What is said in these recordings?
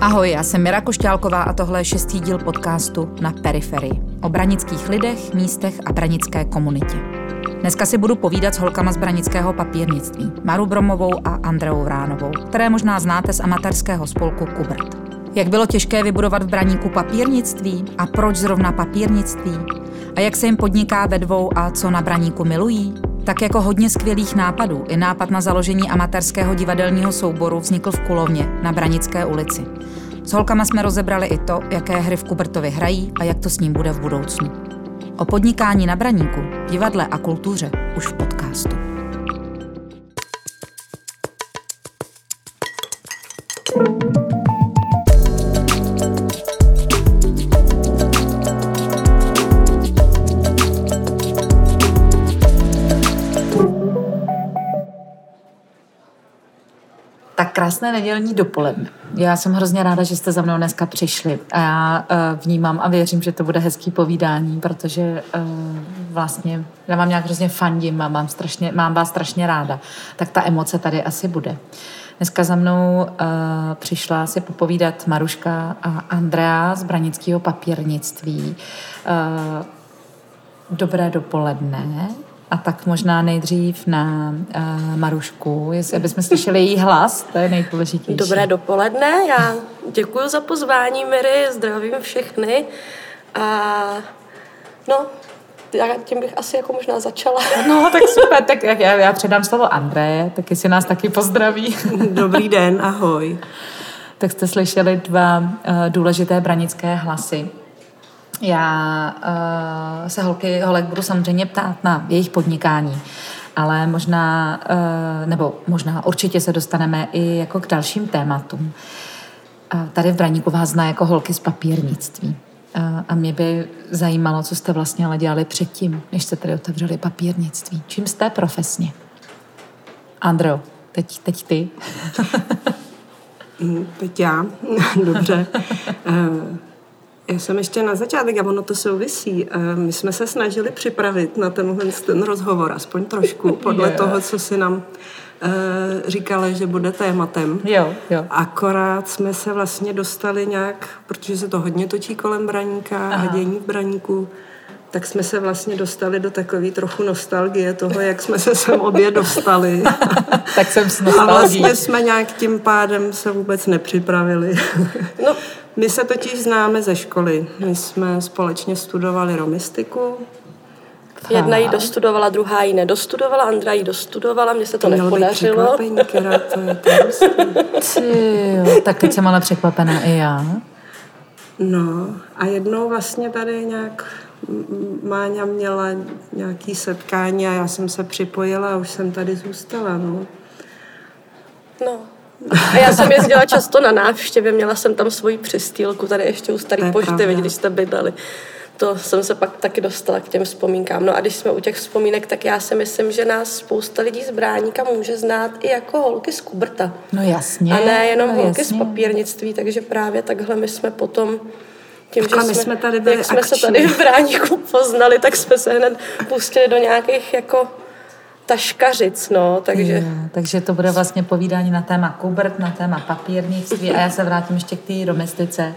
Ahoj, já jsem Mira Košťálková a tohle je šestý díl podcastu Na periferii. O branických lidech, místech a branické komunitě. Dneska si budu povídat s holkama z branického papírnictví, Maru Bromovou a Andreou Vránovou, které možná znáte z amatérského spolku Kubert. Jak bylo těžké vybudovat v Braníku papírnictví a proč zrovna papírnictví? A jak se jim podniká ve dvou a co na Braníku milují? Tak jako hodně skvělých nápadů, i nápad na založení amatérského divadelního souboru vznikl v Kulovně na Branické ulici. S holkama jsme rozebrali i to, jaké hry v Kubertovi hrají a jak to s ním bude v budoucnu. O podnikání na Braníku, divadle a kultuře už v podcastu. Krásné nedělní dopoledne. Já jsem hrozně ráda, že jste za mnou dneska přišli a já uh, vnímám a věřím, že to bude hezký povídání, protože uh, vlastně já vám nějak hrozně fandím a mám, strašně, mám vás strašně ráda. Tak ta emoce tady asi bude. Dneska za mnou uh, přišla si popovídat Maruška a Andrea z Branického papírnictví. Dobré dopoledne. A tak možná nejdřív na uh, Marušku, jestli bychom slyšeli její hlas, to je nejdůležitější. Dobré dopoledne, já děkuji za pozvání, Mary, zdravím všechny. A no, já tím bych asi jako možná začala. No, tak super, tak já, já předám slovo André, tak jestli nás taky pozdraví. Dobrý den, ahoj. Tak jste slyšeli dva uh, důležité branické hlasy. Já uh, se holky, holek budu samozřejmě ptát na jejich podnikání, ale možná, uh, nebo možná určitě se dostaneme i jako k dalším tématům. Uh, tady v Braníku vás zná jako holky z papírnictví. Uh, a mě by zajímalo, co jste vlastně ale dělali předtím, než jste tady otevřeli papírnictví. Čím jste profesně? Andro, teď, teď ty. teď já. Dobře. Já jsem ještě na začátek, a ono to souvisí. My jsme se snažili připravit na tenhle ten rozhovor, aspoň trošku, podle yeah. toho, co si nám uh, říkala, že bude tématem. Jo, jo. Akorát jsme se vlastně dostali nějak, protože se to hodně točí kolem braníka Aha. a dění v braníku, tak jsme se vlastně dostali do takové trochu nostalgie toho, jak jsme se sem obě dostali. tak jsem s A vlastně jsme nějak tím pádem se vůbec nepřipravili. no, my se totiž známe ze školy. My jsme společně studovali romistiku. Jedna ji dostudovala, druhá ji nedostudovala, Andra ji dostudovala, mně se to, to nepodařilo. Kera, to je Ty, tak teď jsem ale překvapená i já. No a jednou vlastně tady nějak Máňa měla nějaký setkání a já jsem se připojila a už jsem tady zůstala, no. No, a já jsem jezdila často na návštěvě, měla jsem tam svoji přestýlku, tady ještě u staré pošty, když jste bydleli. To jsem se pak taky dostala k těm vzpomínkám. No a když jsme u těch vzpomínek, tak já si myslím, že nás spousta lidí z Bráníka může znát i jako holky z Kubrta. No jasně. A ne jenom no holky jasně. z papírnictví, takže právě takhle my jsme potom tím, že jsme, jsme tady byli jak jsme akční. se tady v Bráníku poznali, tak jsme se hned pustili do nějakých jako taškařic, no, takže... Je, takže to bude vlastně povídání na téma kubert, na téma papírnictví a já se vrátím ještě k té domestice.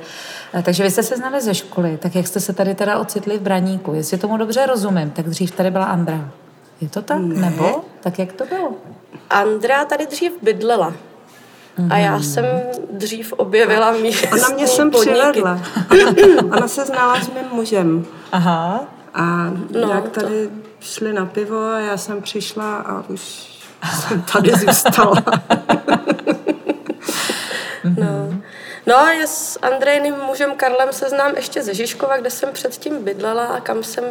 Takže vy jste se znali ze školy, tak jak jste se tady teda ocitli v Braníku? Jestli tomu dobře rozumím, tak dřív tady byla Andra. Je to tak? Ne. Nebo? Tak jak to bylo? Andra tady dřív bydlela. A já mhm. jsem dřív objevila místní Ona mě sem přivedla. Ona se znala s mým mužem. Aha. A no, jak tady to šli na pivo a já jsem přišla a už jsem tady zůstala. no. No a já s Andrejným mužem Karlem se znám ještě ze Žižkova, kde jsem předtím bydlela a kam jsem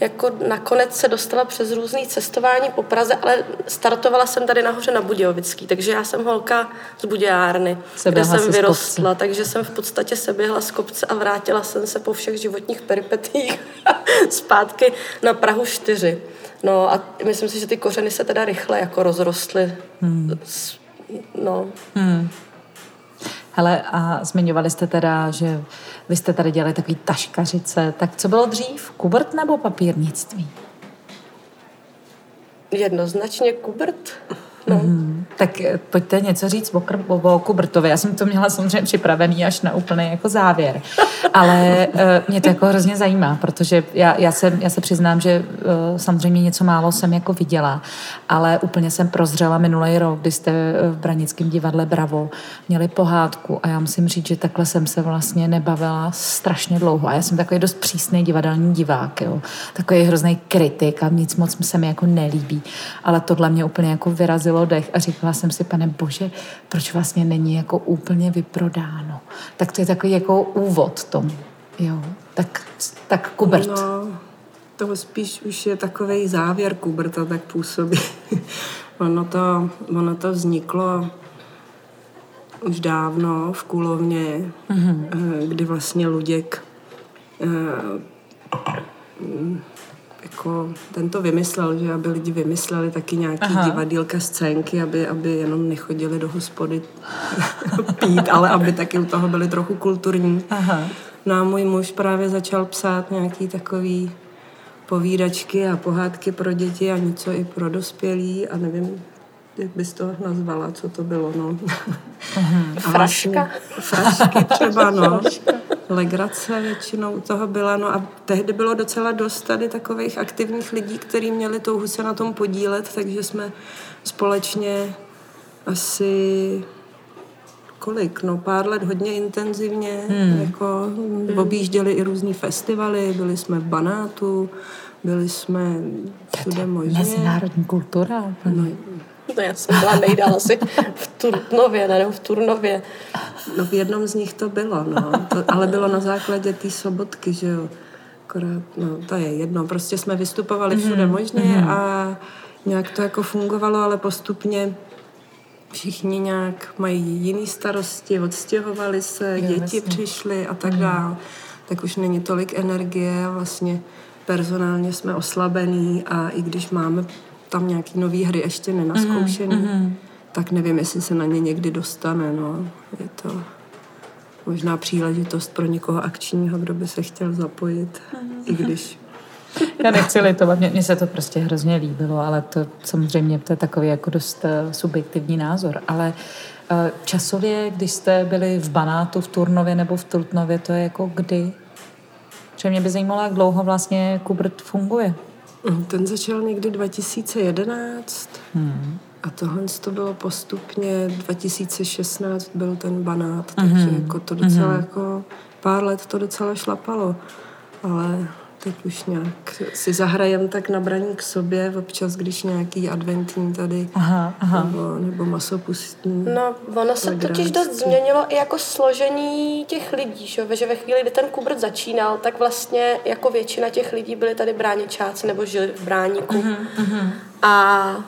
jako nakonec se dostala přes různý cestování po Praze, ale startovala jsem tady nahoře na Budějovický, takže já jsem holka z Budějárny, kde jsem vyrostla, takže jsem v podstatě se běhla z kopce a vrátila jsem se po všech životních peripetích zpátky na Prahu 4. No a myslím si, že ty kořeny se teda rychle jako rozrostly. Hmm. No. Hmm. Hele, a zmiňovali jste teda, že vy jste tady dělali takový taškařice. Tak co bylo dřív? Kubert nebo papírnictví? Jednoznačně kubert. No. Mm-hmm. Tak eh, pojďte něco říct o, Kr- o, Kubrtovi. Já jsem to měla samozřejmě připravený až na úplný jako závěr. Ale uh, mě to jako hrozně zajímá, protože já, já, jsem, já se přiznám, že uh, samozřejmě něco málo jsem jako viděla, ale úplně jsem prozřela minulý rok, kdy jste v Branickém divadle Bravo měli pohádku a já musím říct, že takhle jsem se vlastně nebavila strašně dlouho. A já jsem takový dost přísný divadelní divák, jo. takový hrozný kritik a nic moc se mi jako nelíbí. Ale tohle mě úplně jako vyrazilo dech a říkala jsem si, pane bože, proč vlastně není jako úplně vyprodáno. Tak to je takový jako úvod tomu. Jo. Tak, tak Kubert. No, to spíš už je takový závěr Kuberta, tak působí. ono, to, ono to vzniklo už dávno v Kulovně, mm-hmm. kdy vlastně Luděk eh, jako ten to vymyslel, že aby lidi vymysleli taky nějaký Aha. divadílka, scénky, aby, aby jenom nechodili do hospody pít, ale aby taky u toho byli trochu kulturní. Aha. No a můj muž právě začal psát nějaký takový povídačky a pohádky pro děti a něco i pro dospělí a nevím, jak bys to nazvala, co to bylo, no. Mhm. Fraška? Vlastně, frašky třeba, no. Legrace většinou toho byla, no a tehdy bylo docela dost tady takových aktivních lidí, kteří měli touhu se na tom podílet, takže jsme společně asi kolik, no pár let hodně intenzivně, hmm. jako objížděli i různý festivaly, byli jsme v Banátu, byli jsme všude možně. Mezinárodní kultura. No, No já jsem byla nejdál asi v Turnově, ne, v Turnově. No v jednom z nich to bylo, no. To, ale bylo na základě té sobotky, že jo. Akorát, no to je jedno. Prostě jsme vystupovali mhm, všude možně mm-hmm. a nějak to jako fungovalo, ale postupně všichni nějak mají jiný starosti, odstěhovali se, jo, děti vlastně. přišly a tak mm. dále. Tak už není tolik energie a vlastně personálně jsme oslabení a i když máme tam nějaký nový hry ještě nenaskoušený, mm-hmm. tak nevím, jestli se na ně někdy dostane. No. Je to možná příležitost pro někoho akčního, kdo by se chtěl zapojit, mm-hmm. i když já nechci litovat, mně, se to prostě hrozně líbilo, ale to samozřejmě to je takový jako dost uh, subjektivní názor. Ale uh, časově, když jste byli v Banátu, v Turnově nebo v Trutnově, to je jako kdy? Že mě by zajímalo, jak dlouho vlastně Kubert funguje. Ten začal někdy 2011 hmm. a tohle to bylo postupně 2016 byl ten banát, takže hmm. jako to docela hmm. jako pár let to docela šlapalo, ale teď už nějak si zahrajem tak na braní k sobě, občas, když nějaký adventní tady, aha, aha. Nebo, nebo masopustní. No, ono se totiž dost změnilo i jako složení těch lidí, že, že ve chvíli, kdy ten Kubert začínal, tak vlastně jako většina těch lidí byli tady bráničáci nebo žili v bráníku. Uh-huh, uh-huh. A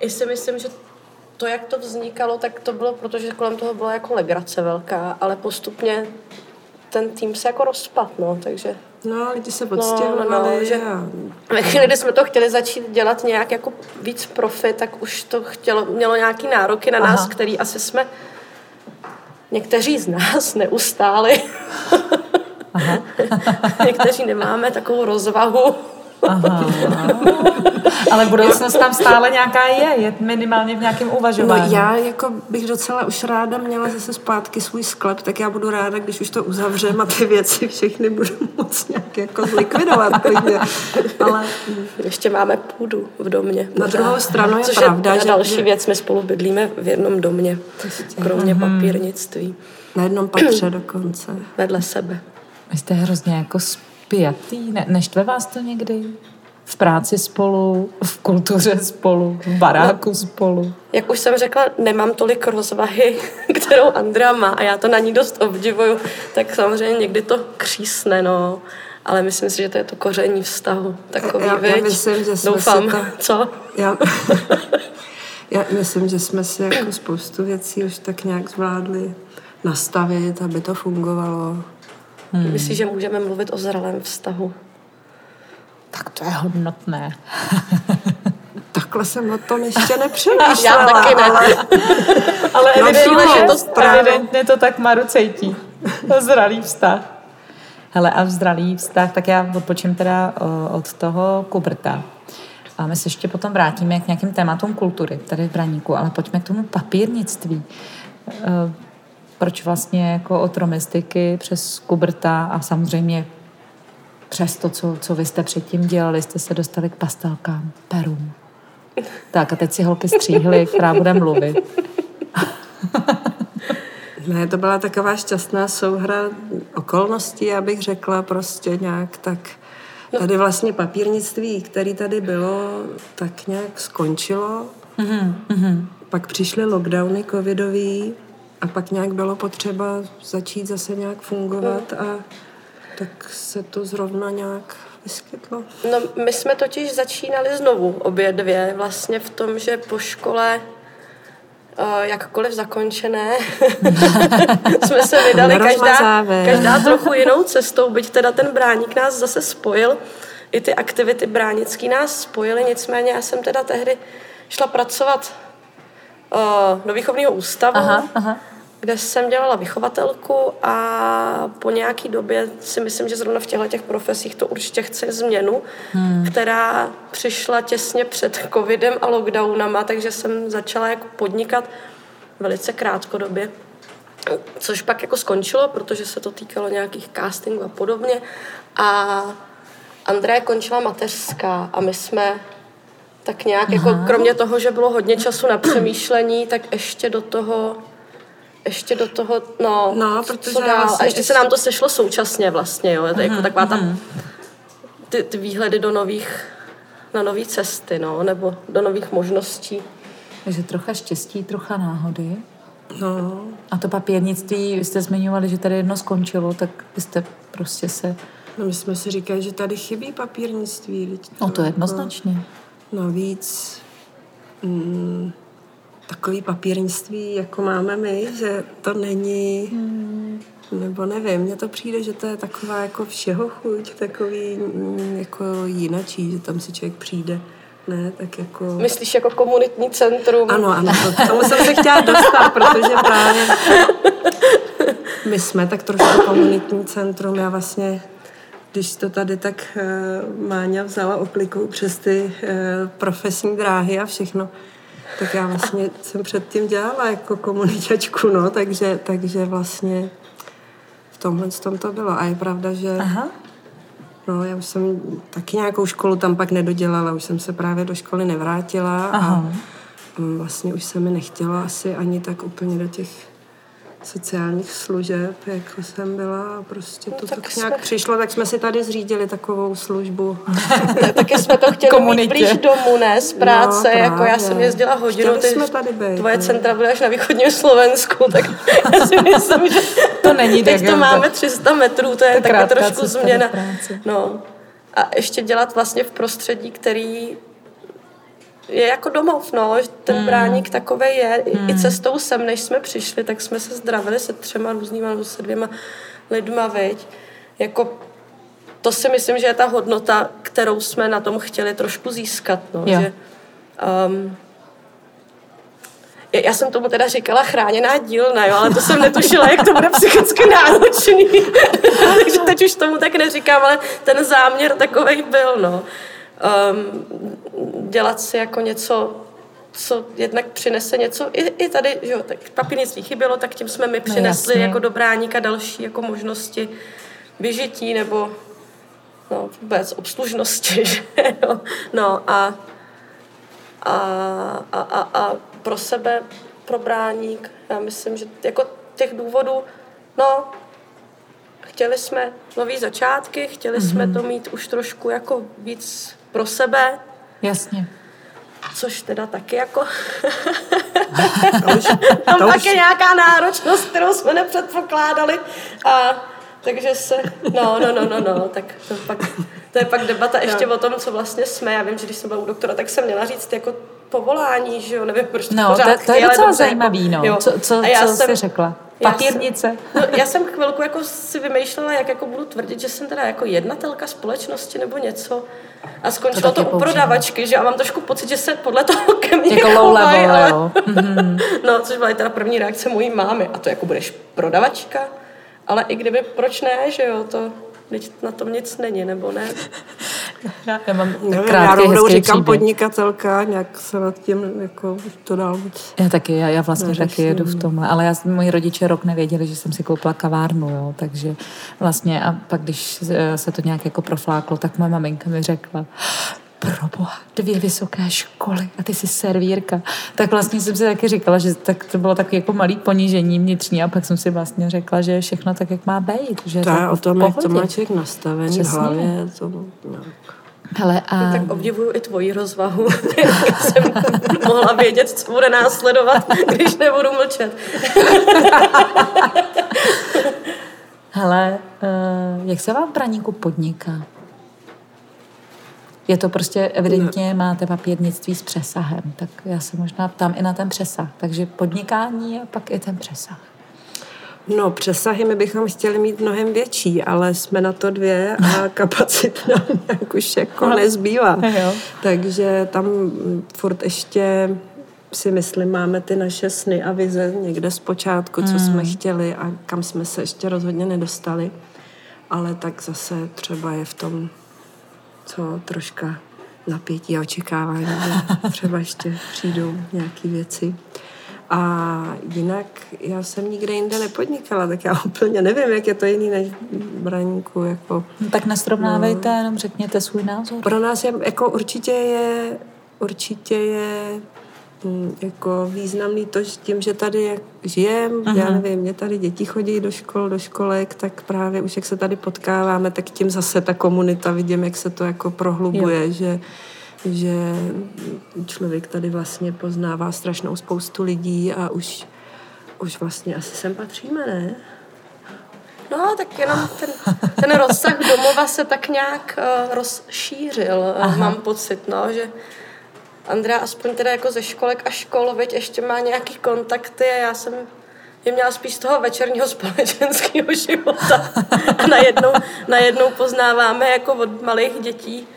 i si myslím, že to, jak to vznikalo, tak to bylo, protože kolem toho byla jako legrace velká, ale postupně ten tým se jako rozpad, no, takže No, lidi se odstěhovali. No, no, no, že a... ve chvíli, kdy jsme to chtěli začít dělat nějak jako víc profit, tak už to chtělo, mělo nějaký nároky na Aha. nás, který asi jsme někteří z nás neustáli. Aha. Někteří nemáme takovou rozvahu Aha. Ale budoucnost tam stále nějaká je, je minimálně v nějakém uvažování. No já jako bych docela už ráda měla zase zpátky svůj sklep, tak já budu ráda, když už to uzavřem a ty věci všechny budu moc nějak jako zlikvidovat. Ale ještě máme půdu v domě. Na druhou stranu je Což pravda, je že... další věc, my spolu bydlíme v jednom domě, kromě mm-hmm. papírnictví. Na jednom patře dokonce. Vedle sebe. Vy jste hrozně jako spjatý? Ne, neštve vás to někdy? V práci spolu, v kultuře spolu, v baráku spolu? Jak už jsem řekla, nemám tolik rozvahy, kterou Andrea má a já to na ní dost obdivuju, tak samozřejmě někdy to křísne, no. Ale myslím si, že to je to koření vztahu. Takový, já, já myslím, že jsme Doufám. Si to, Co? Já, já myslím, že jsme si jako spoustu věcí už tak nějak zvládli nastavit, aby to fungovalo. Hmm. Myslíš, že můžeme mluvit o zralém vztahu? Tak to je hodnotné. Takhle jsem o tom ještě nepřemýšlela. Já taky ne. Ale, ale evidentně, no, to, evidentně to tak Maru cítí. Zralý vztah. Hele, a zralý vztah, tak já odpočím teda od toho Kubrta. A my se ještě potom vrátíme k nějakým tématům kultury tady v Braníku, ale pojďme k tomu papírnictví. Proč vlastně jako od romistiky přes Kuberta a samozřejmě přes to, co, co vy jste předtím dělali, jste se dostali k pastelkám, perům. Tak a teď si holky stříhly, která bude mluvit. Ne, to byla taková šťastná souhra okolností, abych řekla prostě nějak tak. Tady vlastně papírnictví, který tady bylo, tak nějak skončilo. Mm-hmm. Pak přišly lockdowny covidový a pak nějak bylo potřeba začít zase nějak fungovat a tak se to zrovna nějak vyskytlo. No, my jsme totiž začínali znovu obě dvě, vlastně v tom, že po škole Uh, jakkoliv zakončené, jsme se vydali každá, každá trochu jinou cestou, byť teda ten bráník nás zase spojil, i ty aktivity bránický nás spojily, nicméně já jsem teda tehdy šla pracovat uh, do výchovního ústavu, aha, aha kde jsem dělala vychovatelku a po nějaký době si myslím, že zrovna v těchto těch profesích to určitě chce změnu, hmm. která přišla těsně před covidem a lockdownama, takže jsem začala jako podnikat velice krátkodobě. Což pak jako skončilo, protože se to týkalo nějakých castingů a podobně. A André končila mateřská a my jsme tak nějak, jako kromě toho, že bylo hodně času na přemýšlení, tak ještě do toho ještě do toho, no, no protože co dál? A ještě, ještě se nám to sešlo současně vlastně, jo, to je jako taková ta, ty, ty výhledy do nových, na nové cesty, no, nebo do nových možností. Takže trocha štěstí, trocha náhody. No. A to papírnictví, vy jste zmiňovali, že tady jedno skončilo, tak byste prostě se... No my jsme si říkali, že tady chybí papírnictví. To, no to jednoznačně. Jako, navíc mm, takový papírnictví, jako máme my, že to není, hmm. nebo nevím, mně to přijde, že to je taková jako všeho chuť, takový mm, jako jinačí, že tam si člověk přijde. Ne, tak jako... Myslíš jako komunitní centrum? Ano, ano, to, tomu jsem se chtěla dostat, protože právě my jsme tak trošku komunitní centrum. Já vlastně, když to tady tak uh, Máňa vzala oklikou přes ty uh, profesní dráhy a všechno, tak já vlastně jsem předtím dělala jako komunikačku, no, takže, takže vlastně v tomhle tom to bylo. A je pravda, že Aha. No, já už jsem taky nějakou školu tam pak nedodělala, už jsem se právě do školy nevrátila Aha. a vlastně už se mi nechtěla asi ani tak úplně do těch sociálních služeb, jako jsem byla a prostě to no, tak, tak nějak jsme... přišlo, tak jsme si tady zřídili takovou službu. Taky jsme to chtěli Komunitě. mít blíž domů, ne, z práce, no, jako já jsem jezdila hodinu, ty, jsme tady být, tvoje ne? centra byly až na východním Slovensku, tak já si myslím, že to není teď to máme 300 metrů, to je taková trošku změna. No. A ještě dělat vlastně v prostředí, který je jako domov, no, ten mm. bráník takový je. Mm. I cestou sem, než jsme přišli, tak jsme se zdravili se třema různýma, se dvěma lidma, veď. Jako to si myslím, že je ta hodnota, kterou jsme na tom chtěli trošku získat, no, jo. že um, já jsem tomu teda říkala chráněná dílna, jo, ale to jsem netušila, jak to bude psychicky náročný. Takže teď už tomu tak neříkám, ale ten záměr takový byl, no um, dělat si jako něco, co jednak přinese něco, i, i tady, že jo, tak papírnictví chybělo, tak tím jsme my no, přinesli no, jako do bráníka další jako možnosti vyžití nebo no, vůbec obslužnosti, že jo. No a, a, a, a, a pro sebe, pro bráník, já myslím, že jako těch důvodů, no, chtěli jsme nový začátky, chtěli mm-hmm. jsme to mít už trošku jako víc pro sebe. Jasně. Což teda taky jako... Tam taky nějaká náročnost, kterou jsme nepředpokládali. A takže se, no, no, no, no, no, tak to, pak, to je pak debata ještě no. o tom, co vlastně jsme. Já vím, že když jsem byla u doktora, tak jsem měla říct jako povolání, že jo, nevím, proč to no, pořád to, to je docela zajímavý, no. Jo. Co, co, co jsem, jsi řekla? Papírnice. Já jsem, no, já jsem chvilku jako si vymýšlela, jak jako budu tvrdit, že jsem teda jako jednatelka společnosti nebo něco. A skončilo to, to u prodavačky, že já mám trošku pocit, že se podle toho ke mně Jako low level, ale, jo. Mm-hmm. no, což byla teda první reakce mojí mámy. A to jako budeš prodavačka? Ale i kdyby, proč ne, že jo, to... Teď na tom nic není, nebo ne? Já, já mám Nevím, krátký, já rovnou říkám příběh. podnikatelka, nějak se nad tím jako to dál moc... Já taky, já, já vlastně Neřeším. taky jedu v tomhle, ale já, moji rodiče rok nevěděli, že jsem si koupila kavárnu, jo, takže vlastně a pak, když eh, se to nějak jako profláklo, tak moje maminka mi řekla, proboha, dvě vysoké školy a ty jsi servírka. Tak vlastně jsem si taky říkala, že tak to bylo taky jako malý ponížení vnitřní a pak jsem si vlastně řekla, že je všechno tak, jak má být. Že To je o tom, jak to má člověk nastavený v Přesně. hlavě. To, no. Hele, a... Tak obdivuju i tvoji rozvahu. jsem mohla vědět, co bude následovat, když nebudu mlčet. Hele, uh, jak se vám v Braníku podniká? Je to prostě evidentně, máte papírnictví s přesahem, tak já se možná ptám i na ten přesah. Takže podnikání a pak i ten přesah. No, přesahy my bychom chtěli mít mnohem větší, ale jsme na to dvě a kapacit nám nějak už jako nezbývá. Takže tam furt ještě si myslím, máme ty naše sny a vize někde z počátku, co jsme chtěli a kam jsme se ještě rozhodně nedostali. Ale tak zase třeba je v tom, co troška napětí a očekávání, že třeba ještě přijdou nějaké věci. A jinak já jsem nikde jinde nepodnikala, tak já úplně nevím, jak je to jiný než Braníku. Jako. No, tak nesrovnávejte, no. jenom řekněte svůj názor. Pro nás je, jako určitě je, určitě je jako významný to, že tím, že tady jak žijem, já nevím, mě tady děti chodí do škol, do školek, tak právě už jak se tady potkáváme, tak tím zase ta komunita vidím, jak se to jako prohlubuje, že že člověk tady vlastně poznává strašnou spoustu lidí a už, už vlastně asi sem patříme, ne? No, tak jenom ten, ten rozsah domova se tak nějak uh, rozšířil, uh, mám pocit, no, že Andrea aspoň teda jako ze školek a škol, veď ještě má nějaký kontakty a já jsem je měla spíš z toho večerního společenského života. A najednou, najednou poznáváme jako od malých dětí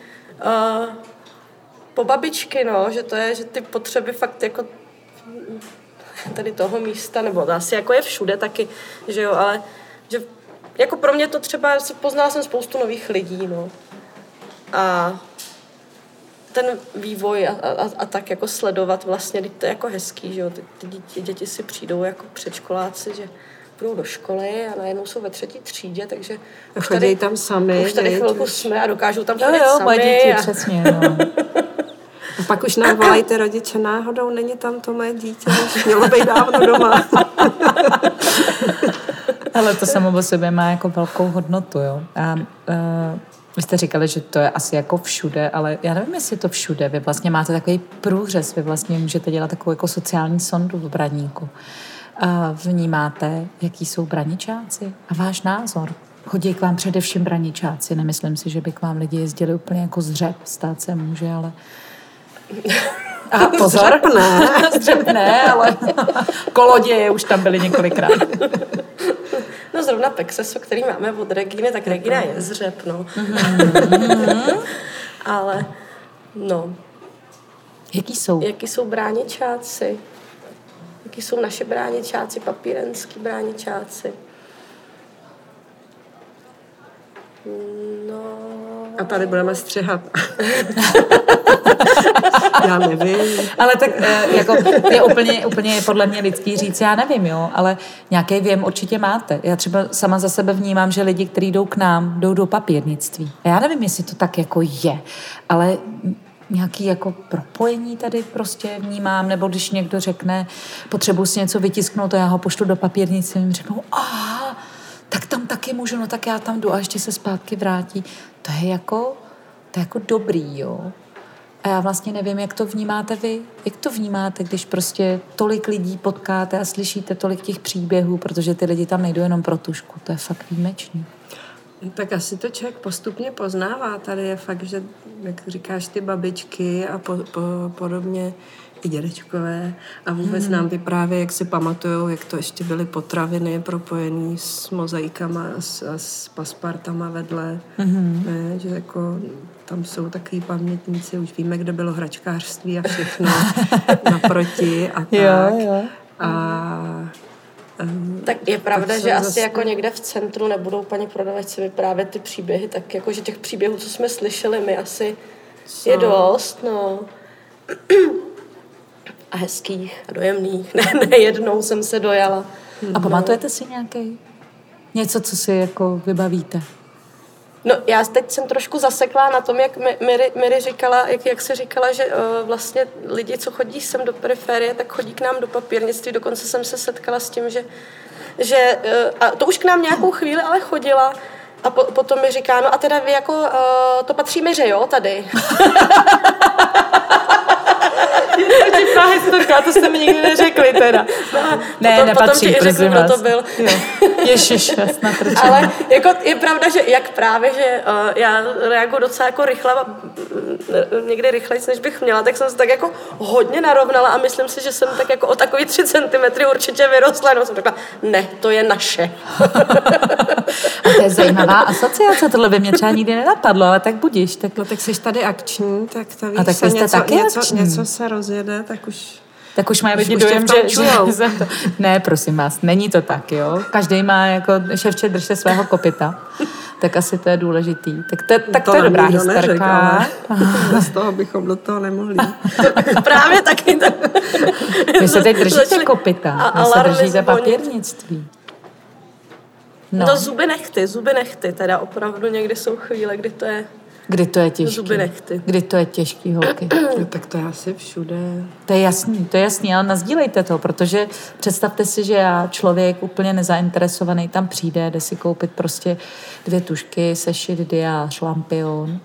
uh, po babičky, no, že to je, že ty potřeby fakt jako tady toho místa, nebo asi jako je všude taky, že jo, ale že jako pro mě to třeba, poznala jsem spoustu nových lidí, no. A ten vývoj a, a, a tak jako sledovat vlastně, teď to je jako hezký, že jo, ty, ty děti, děti si přijdou jako předškoláci, že budou do školy a najednou jsou ve třetí třídě, takže už chodí tady, tam sami, už tady chvilku jsme a dokážou tam Jo, chodit jo, sami. moje děti, a, přesně. No. A pak už nám volají ty rodiče náhodou, není tam to moje dítě, už mělo být dávno doma. Ale to samo o sobě má jako velkou hodnotu, jo. A uh, vy jste říkali, že to je asi jako všude, ale já nevím, jestli je to všude. Vy vlastně máte takový průřez, vy vlastně můžete dělat takovou jako sociální sondu v Braníku. A vnímáte, jaký jsou braničáci a váš názor. Chodí k vám především braničáci, nemyslím si, že by k vám lidi jezdili úplně jako zřep, stát se může, ale... A pozor, ne. zřep ne, ale koloděje už tam byly několikrát. No zrovna Pexeso, který máme od Regíny, tak Regina je zřep, no. Ale, no, Jaký jsou? jaký jsou bráničáci? Jaký jsou naše bráničáci, papírenský bráničáci? No, A tady budeme střihat. Já nevím. Ale tak eh, jako, je úplně, úplně podle mě lidský říct, já nevím, jo, ale nějaký věm určitě máte. Já třeba sama za sebe vnímám, že lidi, kteří jdou k nám, jdou do papírnictví. Já nevím, jestli to tak jako je, ale nějaký jako propojení tady prostě vnímám, nebo když někdo řekne, potřebuji si něco vytisknout a já ho pošlu do papírnictví, jim řeknou, aha, tak tam taky můžu, no tak já tam jdu a ještě se zpátky vrátí. To je jako, to je jako dobrý, jo. A já vlastně nevím, jak to vnímáte vy. Jak to vnímáte, když prostě tolik lidí potkáte a slyšíte tolik těch příběhů, protože ty lidi tam nejdou jenom pro tušku. To je fakt výjimečný. Tak asi to člověk postupně poznává. Tady je fakt, že, jak říkáš, ty babičky a po, po, podobně i dědečkové a vůbec mm. nám vyprávějí, jak si pamatujou, jak to ještě byly potraviny propojené s mozaikama a s, a s paspartama vedle. Mm. Ne, že jako tam jsou takový pamětníci, už víme, kde bylo hračkářství a všechno naproti a tak. Jo, jo. A um, Tak je pravda, Tak že asi zase- jako někde v centru nebudou paní prodavačce vyprávět ty příběhy, tak jako, že těch příběhů, co jsme slyšeli, my asi je dost, no. A hezkých a dojemných. Ne, ne, jednou jsem se dojala. A pamatujete si nějaký? Něco, co si jako vybavíte? No, já teď jsem trošku zaseklá na tom, jak Mi- Miri, Miri říkala, jak, jak se říkala, že uh, vlastně lidi, co chodí sem do periferie, tak chodí k nám do papírnictví. Dokonce jsem se setkala s tím, že, že uh, a to už k nám nějakou chvíli ale chodila, a po, potom mi říká, no a teda vy jako, uh, to patří Miře, jo, tady. Vtipná historka, to jste mi nikdy neřekli teda. Ne, potom, nepatří, potom ti i řeknu, prosím kdo vás. to byl. Ježiš, Ale jako je pravda, že jak právě, že uh, já reaguju docela jako rychle, a, mm, někdy rychleji, než bych měla, tak jsem se tak jako hodně narovnala a myslím si, že jsem tak jako o takový tři centimetry určitě vyrostla. No jsem řekla, ne, to je naše. A to je zajímavá asociace, tohle by mě třeba nikdy nenapadlo, ale tak budíš. Tak, No tak jsi tady akční, tak to víš, A tak se něco, taky něco, akční. něco se rozjede, tak už... tak už mají lidi dojem, že, že to... Ne, prosím vás, není to tak, jo. Každý má jako ševče držte svého kopita. Tak asi to je důležitý. Tak to, tak to, je nám dobrá historka. z toho bychom do toho nemohli. právě taky. To... Vy se teď držíte kopita, a vy se držíte papírnictví. No. No, no zuby nechty, zuby nechty, teda opravdu někdy jsou chvíle, kdy to je kdy to je těžký? zuby nechty. Kdy to je těžký, holky? No, tak to je asi všude. To je jasný, to je jasný, ale nazdílejte to, protože představte si, že já, člověk úplně nezainteresovaný, tam přijde, jde si koupit prostě dvě tušky, sešit diář, lampion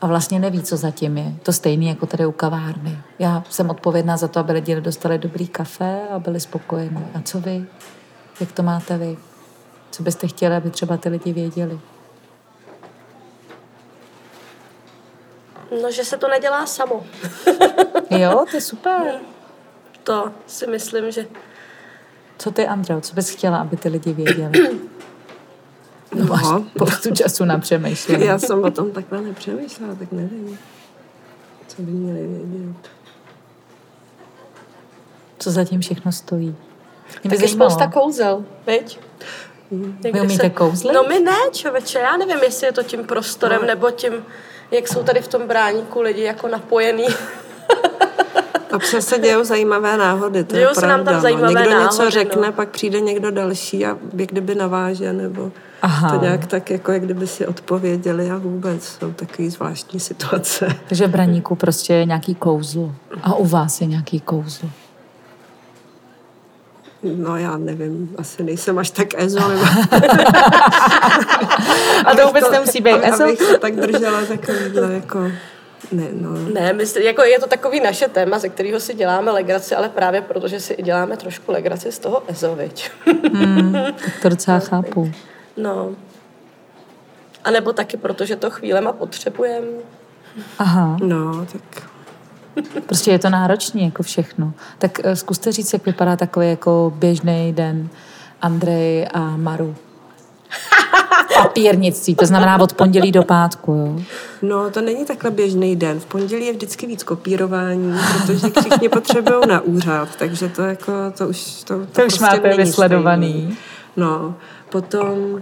a vlastně neví, co zatím je. To stejný jako tady u kavárny. Já jsem odpovědná za to, aby lidi dostali dobrý kafe a byli spokojení. A co vy? Jak to máte vy? Co byste chtěli, aby třeba ty lidi věděli? No, že se to nedělá samo. Jo, to je super. To si myslím, že Co ty, Andreo, co bys chtěla, aby ty lidi věděli? No, máš No. spoustu času na přemýšlení. Já jsem o tom takhle nepřemýšlela, tak nevím, co by měli vědět. Co zatím všechno stojí? Mě taky zajímalo. spousta kouzel, viď? Někdy Vy umíte kouzlit? No my ne, čověče, já nevím, jestli je to tím prostorem, nebo tím, jak jsou tady v tom bráníku lidi jako napojený. Občas se dějou zajímavé náhody, to Dějou je se nám tam pravda. zajímavé no. Někdo něco náhody, řekne, no. pak přijde někdo další a jak kdyby naváže, nebo Aha. to nějak tak, jako jak kdyby si odpověděli a vůbec jsou takové zvláštní situace. Takže v Braníku prostě je nějaký kouzlo. A u vás je nějaký kouzlo. No já nevím, asi nejsem až tak ezo, nebo... A to vůbec nemusí být ezo? Abych se tak držela takovýhle jako... Ne, no. Ne, my, jako je to takový naše téma, ze kterého si děláme legraci, ale právě protože si i děláme trošku legraci z toho EZO, viď? Tak to docela chápu. No. A nebo taky protože to chvílema potřebujeme. Aha, No, tak prostě je to náročný, jako všechno. Tak eh, zkuste říct, jak vypadá takový jako běžný den Andrej a Maru. Papírnictví, to znamená od pondělí do pátku, jo? No, to není takhle běžný den. V pondělí je vždycky víc kopírování, protože všichni potřebují na úřad, takže to jako, to už, to, to, To už prostě máte není vysledovaný. stejný. No, potom, uh,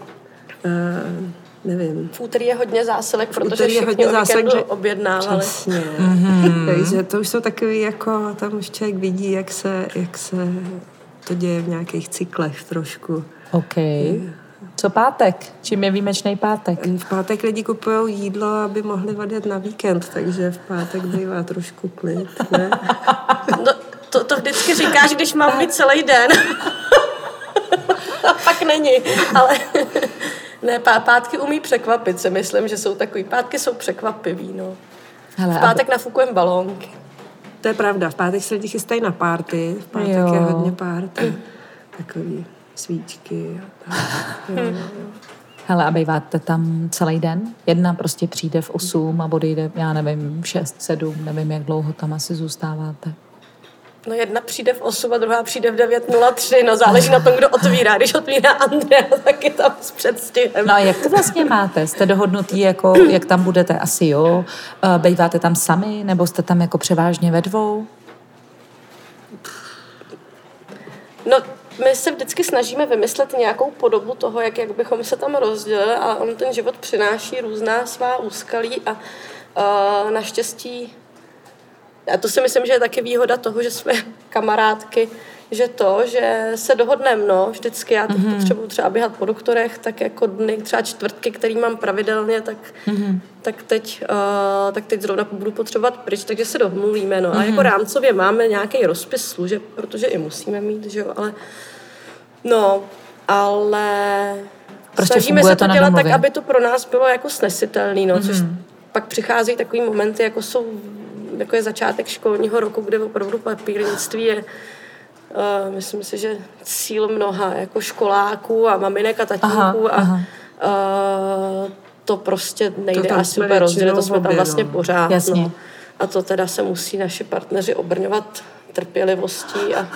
nevím, V úterý je hodně zásilek, protože úterý je hodně víkendu že... objednávali. Přesně. Mhm. Takže to už jsou takový, jako, tam už člověk vidí, jak se, jak se to děje v nějakých cyklech trošku. OK. Co pátek? Čím je výjimečný pátek? V pátek lidi kupují jídlo, aby mohli odjet na víkend, takže v pátek bývá trošku klid, ne? No, to, to vždycky říkáš, když mám mít celý den. A pak není. Ale ne, pá- pátky umí překvapit, si myslím, že jsou takový. Pátky jsou překvapivý, no. Hele, V aby- pátek nafukujeme balónky. To je pravda, v pátek se lidi chystají na párty, v pátek Jo. je hodně párty, takový svíčky a tak. Jo, jo. Hele, a býváte tam celý den? Jedna prostě přijde v 8 a odejde, já nevím, v 6, 7, nevím, jak dlouho tam asi zůstáváte. No jedna přijde v 8 a druhá přijde v 9.03, no záleží na tom, kdo otvírá. Když otvírá Andrea, tak je tam s předstihem. No a jak to vlastně máte? Jste dohodnutý, jako, jak tam budete? Asi jo. Eh, Býváte tam sami, nebo jste tam jako převážně ve dvou? No, my se vždycky snažíme vymyslet nějakou podobu toho, jak, jak bychom se tam rozdělili a on ten život přináší různá svá úskalí a uh, naštěstí a to si myslím, že je taky výhoda toho, že jsme kamarádky, že to, že se dohodneme, no, vždycky já teď mm-hmm. potřebuji třeba běhat po doktorech, tak jako dny, třeba čtvrtky, který mám pravidelně, tak, mm-hmm. tak, teď, uh, tak teď zrovna budu potřebovat pryč, takže se domluvíme, no. Mm-hmm. A jako mhm. rámcově máme nějaký rozpis služeb, protože i musíme mít, že jo, ale no, ale prostě snažíme se to, to dělat tak, aby to pro nás bylo jako snesitelný, no, mm-hmm. což mhm. pak přichází takový momenty, jako jsou jako je začátek školního roku, kde opravdu papírnictví je Uh, myslím si, že cíl mnoha jako školáků a maminek a tatínků aha, a aha. Uh, to prostě nejde to asi úplně rozdělit, to jsme tam vlastně no. pořád. Jasně. No. A to teda se musí naši partneři obrňovat trpělivostí a,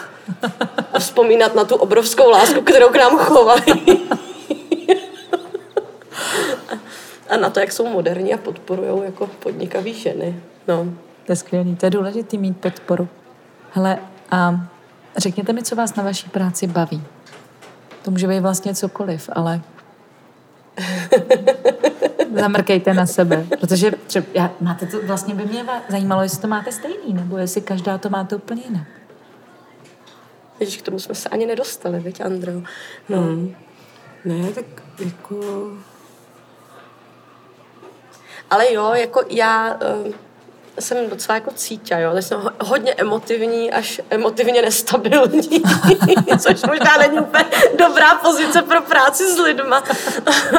a vzpomínat na tu obrovskou lásku, kterou k nám chovali. a na to, jak jsou moderní a podporují jako podnikaví ženy. No. To je skvělý, to je důležité mít podporu. Hele, a řekněte mi, co vás na vaší práci baví. To může být vlastně cokoliv, ale zamrkejte na sebe, protože třeba, já, máte to, vlastně by mě zajímalo, jestli to máte stejný, nebo jestli každá to máte úplně jinak. Ježíš, k tomu jsme se ani nedostali, viď, Andro? No. Hmm. Ne, tak jako... Ale jo, jako já... Uh, jsem docela jako cítila, jo, jsem hodně emotivní, až emotivně nestabilní, což možná není úplně dobrá pozice pro práci s lidma.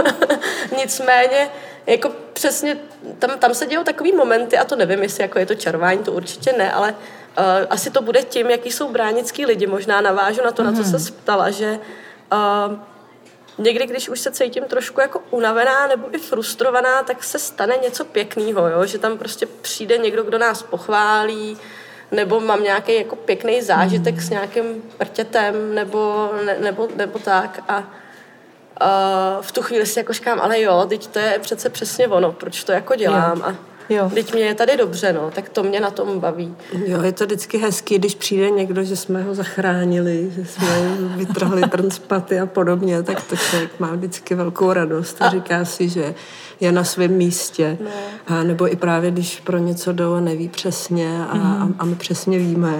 Nicméně, jako přesně, tam, tam se dějou takový momenty, a to nevím, jestli jako je to červání, to určitě ne, ale uh, asi to bude tím, jaký jsou bránický lidi. Možná navážu na to, mm. na co se ptala, že uh, někdy, když už se cítím trošku jako unavená nebo i frustrovaná, tak se stane něco pěkného, jo? že tam prostě přijde někdo, kdo nás pochválí, nebo mám nějaký jako pěkný zážitek mm. s nějakým prtětem, nebo, ne, nebo, nebo tak a uh, v tu chvíli si jako říkám, ale jo, teď to je přece přesně ono, proč to jako dělám jo. a Jo. Teď mě je tady dobře, no, tak to mě na tom baví. Jo, je to vždycky hezký, když přijde někdo, že jsme ho zachránili, že jsme vytrhli trnspaty a podobně, tak to člověk má vždycky velkou radost a, a říká si, že je na svém místě. No. A nebo i právě, když pro něco jdou a neví přesně a, mm. a, a my přesně víme,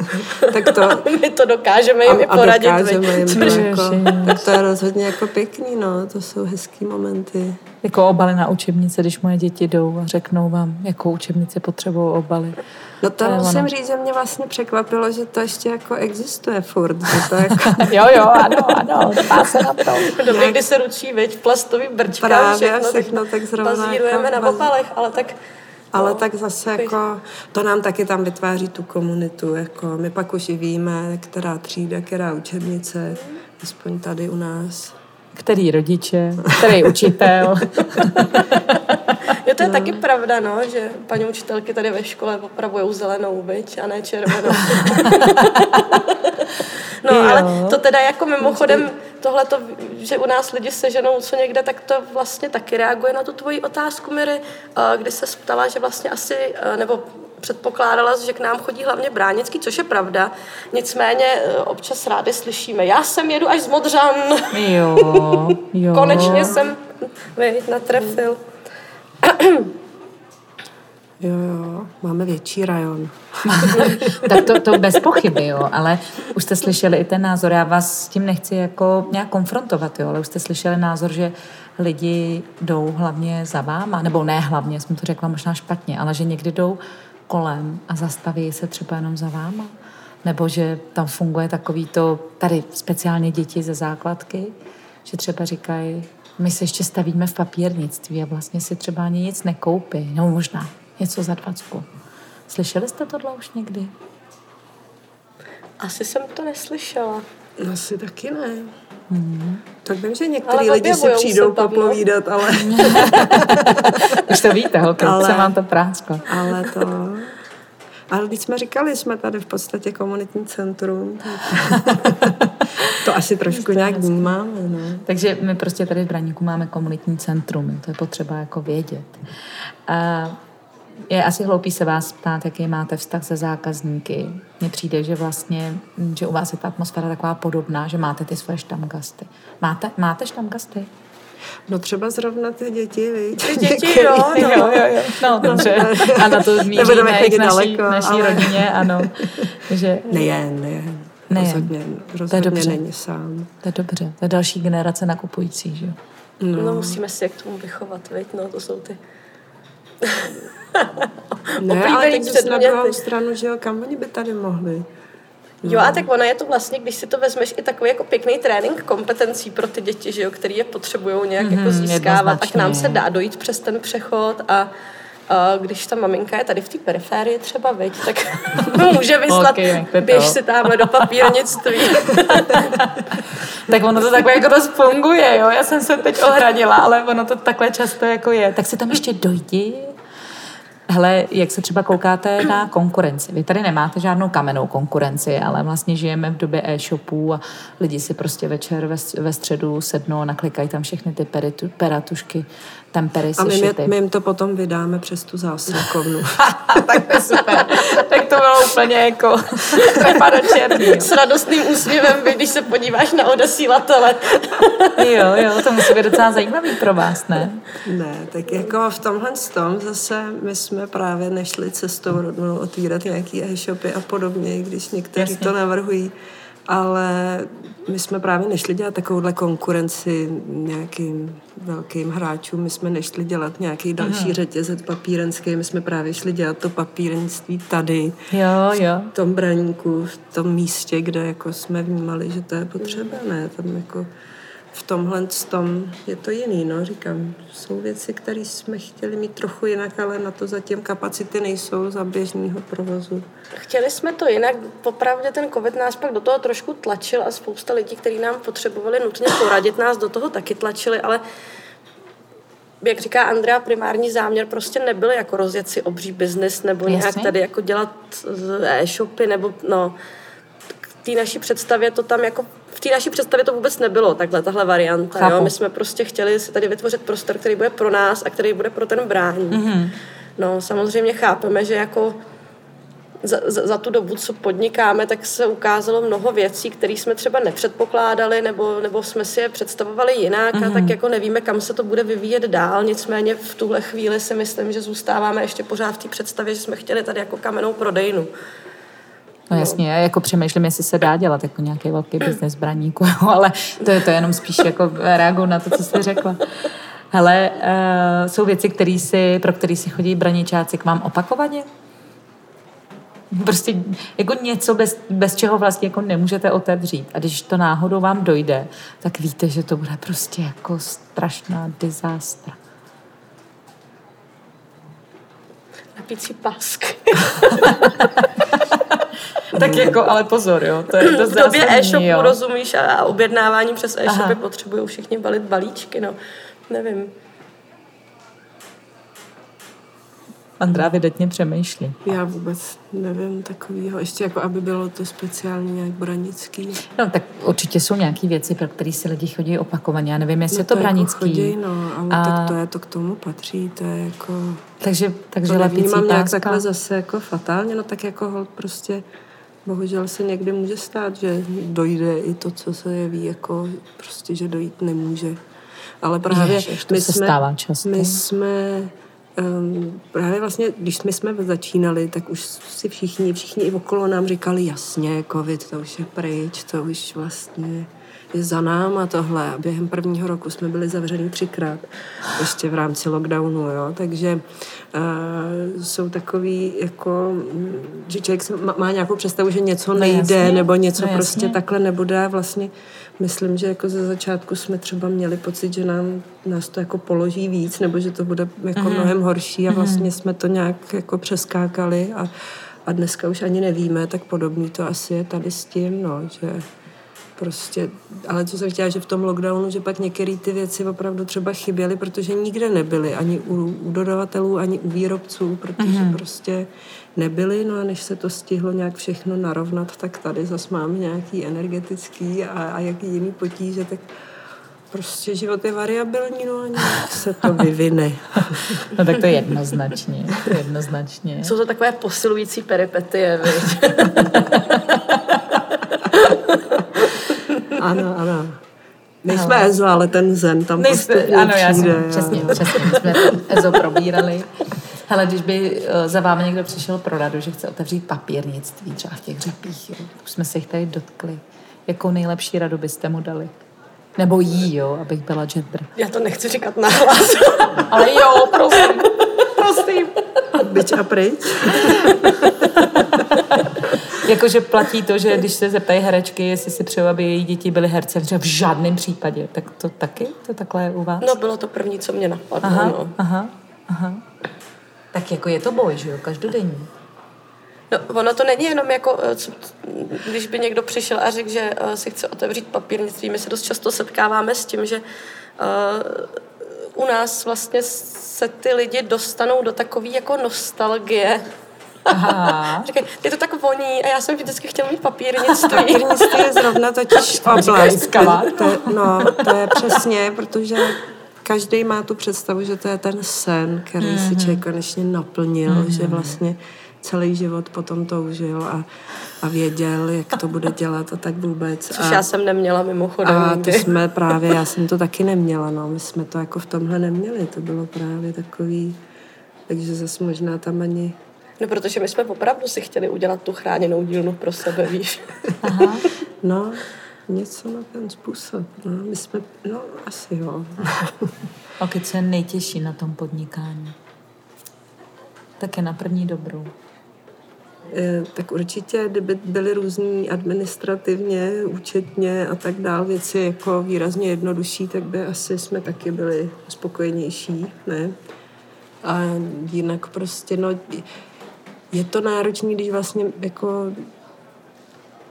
tak to... my to dokážeme jim a, poradit. A dokážeme jim to, jako, tak to je rozhodně jako pěkný, no, to jsou hezký momenty. Jako obaly na učebnice, když moje děti jdou a řeknou vám, jakou učebnici potřebují obaly. No to Ale musím ono. říct, že mě vlastně překvapilo, že to ještě jako existuje furt. Že to jako... jo, jo, ano, ano, dá se na to. Dobře, kdy se ručí, veď, plastový brčka, Právě, všechno, všechno tak zrovna bazírujeme jako, na opalech, ale tak ale no, tak zase jako, to nám taky tam vytváří tu komunitu, jako my pak už i víme, která třída, která učebnice, aspoň tady u nás který rodiče, který učitel. jo, to je no. taky pravda, no, že paní učitelky tady ve škole opravují zelenou, byť, a ne červenou. no, jo. ale to teda jako mimochodem, tohle, že u nás lidi seženou co někde, tak to vlastně taky reaguje na tu tvoji otázku, Miry, kdy se ptala, že vlastně asi, nebo předpokládala, že k nám chodí hlavně Bránický, což je pravda. Nicméně eh, občas rádi slyšíme, já jsem jedu až z Modřan. Jo, jo. Konečně jsem viď, natrefil. Jo, jo, máme větší rajon. tak to, to bez pochyby, jo, ale už jste slyšeli i ten názor, já vás s tím nechci jako nějak konfrontovat, jo, ale už jste slyšeli názor, že lidi jdou hlavně za váma, nebo ne hlavně, jsem to řekla možná špatně, ale že někdy jdou kolem a zastaví se třeba jenom za váma? Nebo že tam funguje takový to, tady speciálně děti ze základky, že třeba říkají, my se ještě stavíme v papírnictví a vlastně si třeba ani nic nekoupí, no možná něco za dvacku. Slyšeli jste tohle už někdy? Asi jsem to neslyšela. Asi taky ne. Hmm. Tak vím, že některý lidi si přijdou no. popovídat, ale... Už to víte, holky, ale... se vám to prásklo. Ale to... Ale když jsme říkali, jsme tady v podstatě komunitní centrum, to asi trošku nějak vnímáme. No. Takže my prostě tady v Braníku máme komunitní centrum, to je potřeba jako vědět. A je asi hloupý se vás ptát, jaký máte vztah se zákazníky. Mně přijde, že vlastně, že u vás je ta atmosféra taková podobná, že máte ty svoje štamgasty. Máte, máte štamgasty? No třeba zrovna ty děti, víš? Ty děti, jo, no. jo, jo, jo. No, dobře. A na to zmíříme i k naší, daleko, naší ale... rodině, ano. Že... Nejen, nejen. Nejen. Rozhodně, rozhodně to je dobře. není sám. To je dobře. To je další generace nakupující, že jo? No. no musíme si jak k tomu vychovat, veď? No, to jsou ty ne, ale teď zase na druhou stranu, že jo, kam oni by tady mohli? Jo, a tak ona je to vlastně, když si to vezmeš, i takový jako pěkný trénink kompetencí pro ty děti, že jo, který je potřebují nějak mm-hmm, jako mhm, získávat, tak nám se dá dojít přes ten přechod a když ta maminka je tady v té periférii třeba, veď, tak může vyslat, okay, běž si tamhle do papírnictví. tak ono to takhle jako dost funguje, jo. Já jsem se teď ohradila, ale ono to takhle často jako je. Tak si tam ještě dojdi, Hele, jak se třeba koukáte na konkurenci? Vy tady nemáte žádnou kamennou konkurenci, ale vlastně žijeme v době e-shopů a lidi si prostě večer ve, středu sednou a naklikají tam všechny ty peratušky, tempery A my, my jim to potom vydáme přes tu zásilkovnu. tak to je super. tak to bylo úplně jako trepa do černý. S radostným úsměvem, když se podíváš na odesílatele. jo, jo, to musí být docela zajímavý pro vás, ne? Ne, tak jako v tomhle tom zase my jsme právě nešli cestou rovnou otvírat nějaký e-shopy a podobně, když někteří Jasně. to navrhují ale my jsme právě nešli dělat takovouhle konkurenci nějakým velkým hráčům, my jsme nešli dělat nějaký další Aha. řetězec papírenský, my jsme právě šli dělat to papírenství tady, jo, jo. v tom braníku, v tom místě, kde jako jsme vnímali, že to je potřeba, ne, tam jako v tomhle tom je to jiný, no, říkám, jsou věci, které jsme chtěli mít trochu jinak, ale na to zatím kapacity nejsou za běžného provozu. Chtěli jsme to jinak, popravdě ten covid nás pak do toho trošku tlačil a spousta lidí, kteří nám potřebovali nutně poradit, nás do toho taky tlačili, ale jak říká Andrea, primární záměr prostě nebyl jako rozjet si obří biznis nebo Jasně. nějak tady jako dělat e-shopy nebo no, k té naší představě to tam jako té naší představě to vůbec nebylo, takhle, tahle varianta. Jo? My jsme prostě chtěli si tady vytvořit prostor, který bude pro nás a který bude pro ten brání. Mm-hmm. No, samozřejmě chápeme, že jako za, za, za tu dobu, co podnikáme, tak se ukázalo mnoho věcí, které jsme třeba nepředpokládali, nebo, nebo jsme si je představovali jinak mm-hmm. a tak mhm. jako nevíme, kam se to bude vyvíjet dál. Nicméně v tuhle chvíli si myslím, že zůstáváme ještě pořád v té představě, že jsme chtěli tady jako kamenou prodejnu. No jasně, já jako přemýšlím, jestli se dá dělat jako nějaký velký biznes braníku, ale to je to jenom spíš jako reaguju na to, co jsi řekla. Hele, uh, jsou věci, který si, pro který si chodí braničáci k vám opakovaně? Prostě jako něco, bez, bez čeho vlastně jako nemůžete otevřít. A když to náhodou vám dojde, tak víte, že to bude prostě jako strašná dizástra. Napící pask. tak jako, ale pozor, jo. To je to v době e-shopu, rozumíš, a objednávání přes e-shopy potřebují všichni balit balíčky, no. Nevím. Andrá vydatně přemýšlí. Já vůbec nevím takového, ještě jako aby bylo to speciálně nějak branický. No tak určitě jsou nějaké věci, pro které si lidi chodí opakovaně. Já nevím, jestli no, je to, to branický. Jako chodí, no, ale a... tak to je to k tomu patří, to je jako... Takže, takže to nevnímám nějak takhle zase jako fatálně, no tak jako hold prostě bohužel se někdy může stát, že dojde i to, co se jeví, jako prostě, že dojít nemůže. Ale právě Ježiš, to my, se jsme, stává často. my jsme Um, právě vlastně, když jsme, jsme začínali, tak už si všichni, všichni i okolo nám říkali, jasně, covid, to už je pryč, to už vlastně je za náma tohle. A během prvního roku jsme byli zavřeni třikrát, ještě v rámci lockdownu, jo. Takže uh, jsou takový, jako, že člověk má, nějakou představu, že něco no nejde, no nebo něco no prostě takhle nebude. Vlastně myslím, že jako ze začátku jsme třeba měli pocit, že nám, nás to jako položí víc, nebo že to bude jako mm-hmm. mnohem horší a mhm. vlastně mm-hmm. jsme to nějak jako přeskákali a, a dneska už ani nevíme, tak podobný to asi je tady s tím, no, že prostě, ale co jsem chtěla, že v tom lockdownu, že pak některé ty věci opravdu třeba chyběly, protože nikde nebyly, ani u, u dodavatelů, ani u výrobců, protože mm-hmm. prostě nebyly, no a než se to stihlo nějak všechno narovnat, tak tady zase máme nějaký energetický a, a jaký jiný potíže, tak prostě život je variabilní, no a nějak se to vyvine. no tak to je jednoznačně, jednoznačně. Jsou to takové posilující peripetie, ano, ano. Nejsme Ezo, ale ten zen tam Nejsme, postupně Ano, já jsem, přesně, přesně, my jsme Ezo probírali. Hele, když by eh, za vámi někdo přišel pro radu, že chce otevřít papírnictví, třeba v těch řepích, jo, už jsme se jich tady dotkli, jakou nejlepší radu byste mu dali? Nebo jí, jo, abych byla gender. Já to nechci říkat nahlas. Ale jo, prosím. Prosím. Byč a pryč. Jakože platí to, že když se zeptají herečky, jestli si přeju, aby její děti byly herce, že v žádném případě. Tak to taky? To takhle je u vás? No bylo to první, co mě napadlo. Aha, no. aha, aha. Tak jako je to boj, že jo, každodenní. No, ono to není jenom jako, eh, co, když by někdo přišel a řekl, že uh, si chce otevřít papírnictví. My se dost často setkáváme s tím, že uh, u nás vlastně se ty lidi dostanou do takové jako nostalgie. Aha. Říkají, je to tak voní a já jsem vždycky chtěla mít papírnictví. papírnictví je zrovna totiž oblast. To, no, to je přesně, protože každý má tu představu, že to je ten sen, který mm-hmm. si člověk konečně naplnil, mm-hmm. že vlastně celý život potom toužil a, a věděl, jak to bude dělat a tak vůbec. Což a, já jsem neměla mimochodem A to jsme právě, já jsem to taky neměla, no, my jsme to jako v tomhle neměli, to bylo právě takový, takže zase možná tam ani No, protože my jsme opravdu si chtěli udělat tu chráněnou dílnu pro sebe, víš. Aha. No, něco na ten způsob. No, my jsme, no, asi jo. A co je nejtěžší na tom podnikání? Tak je na první dobrou. Eh, tak určitě, kdyby byly různý administrativně, účetně a tak dál věci jako výrazně jednodušší, tak by asi jsme taky byli spokojenější, ne? A jinak prostě, no, je to náročné, když vlastně jako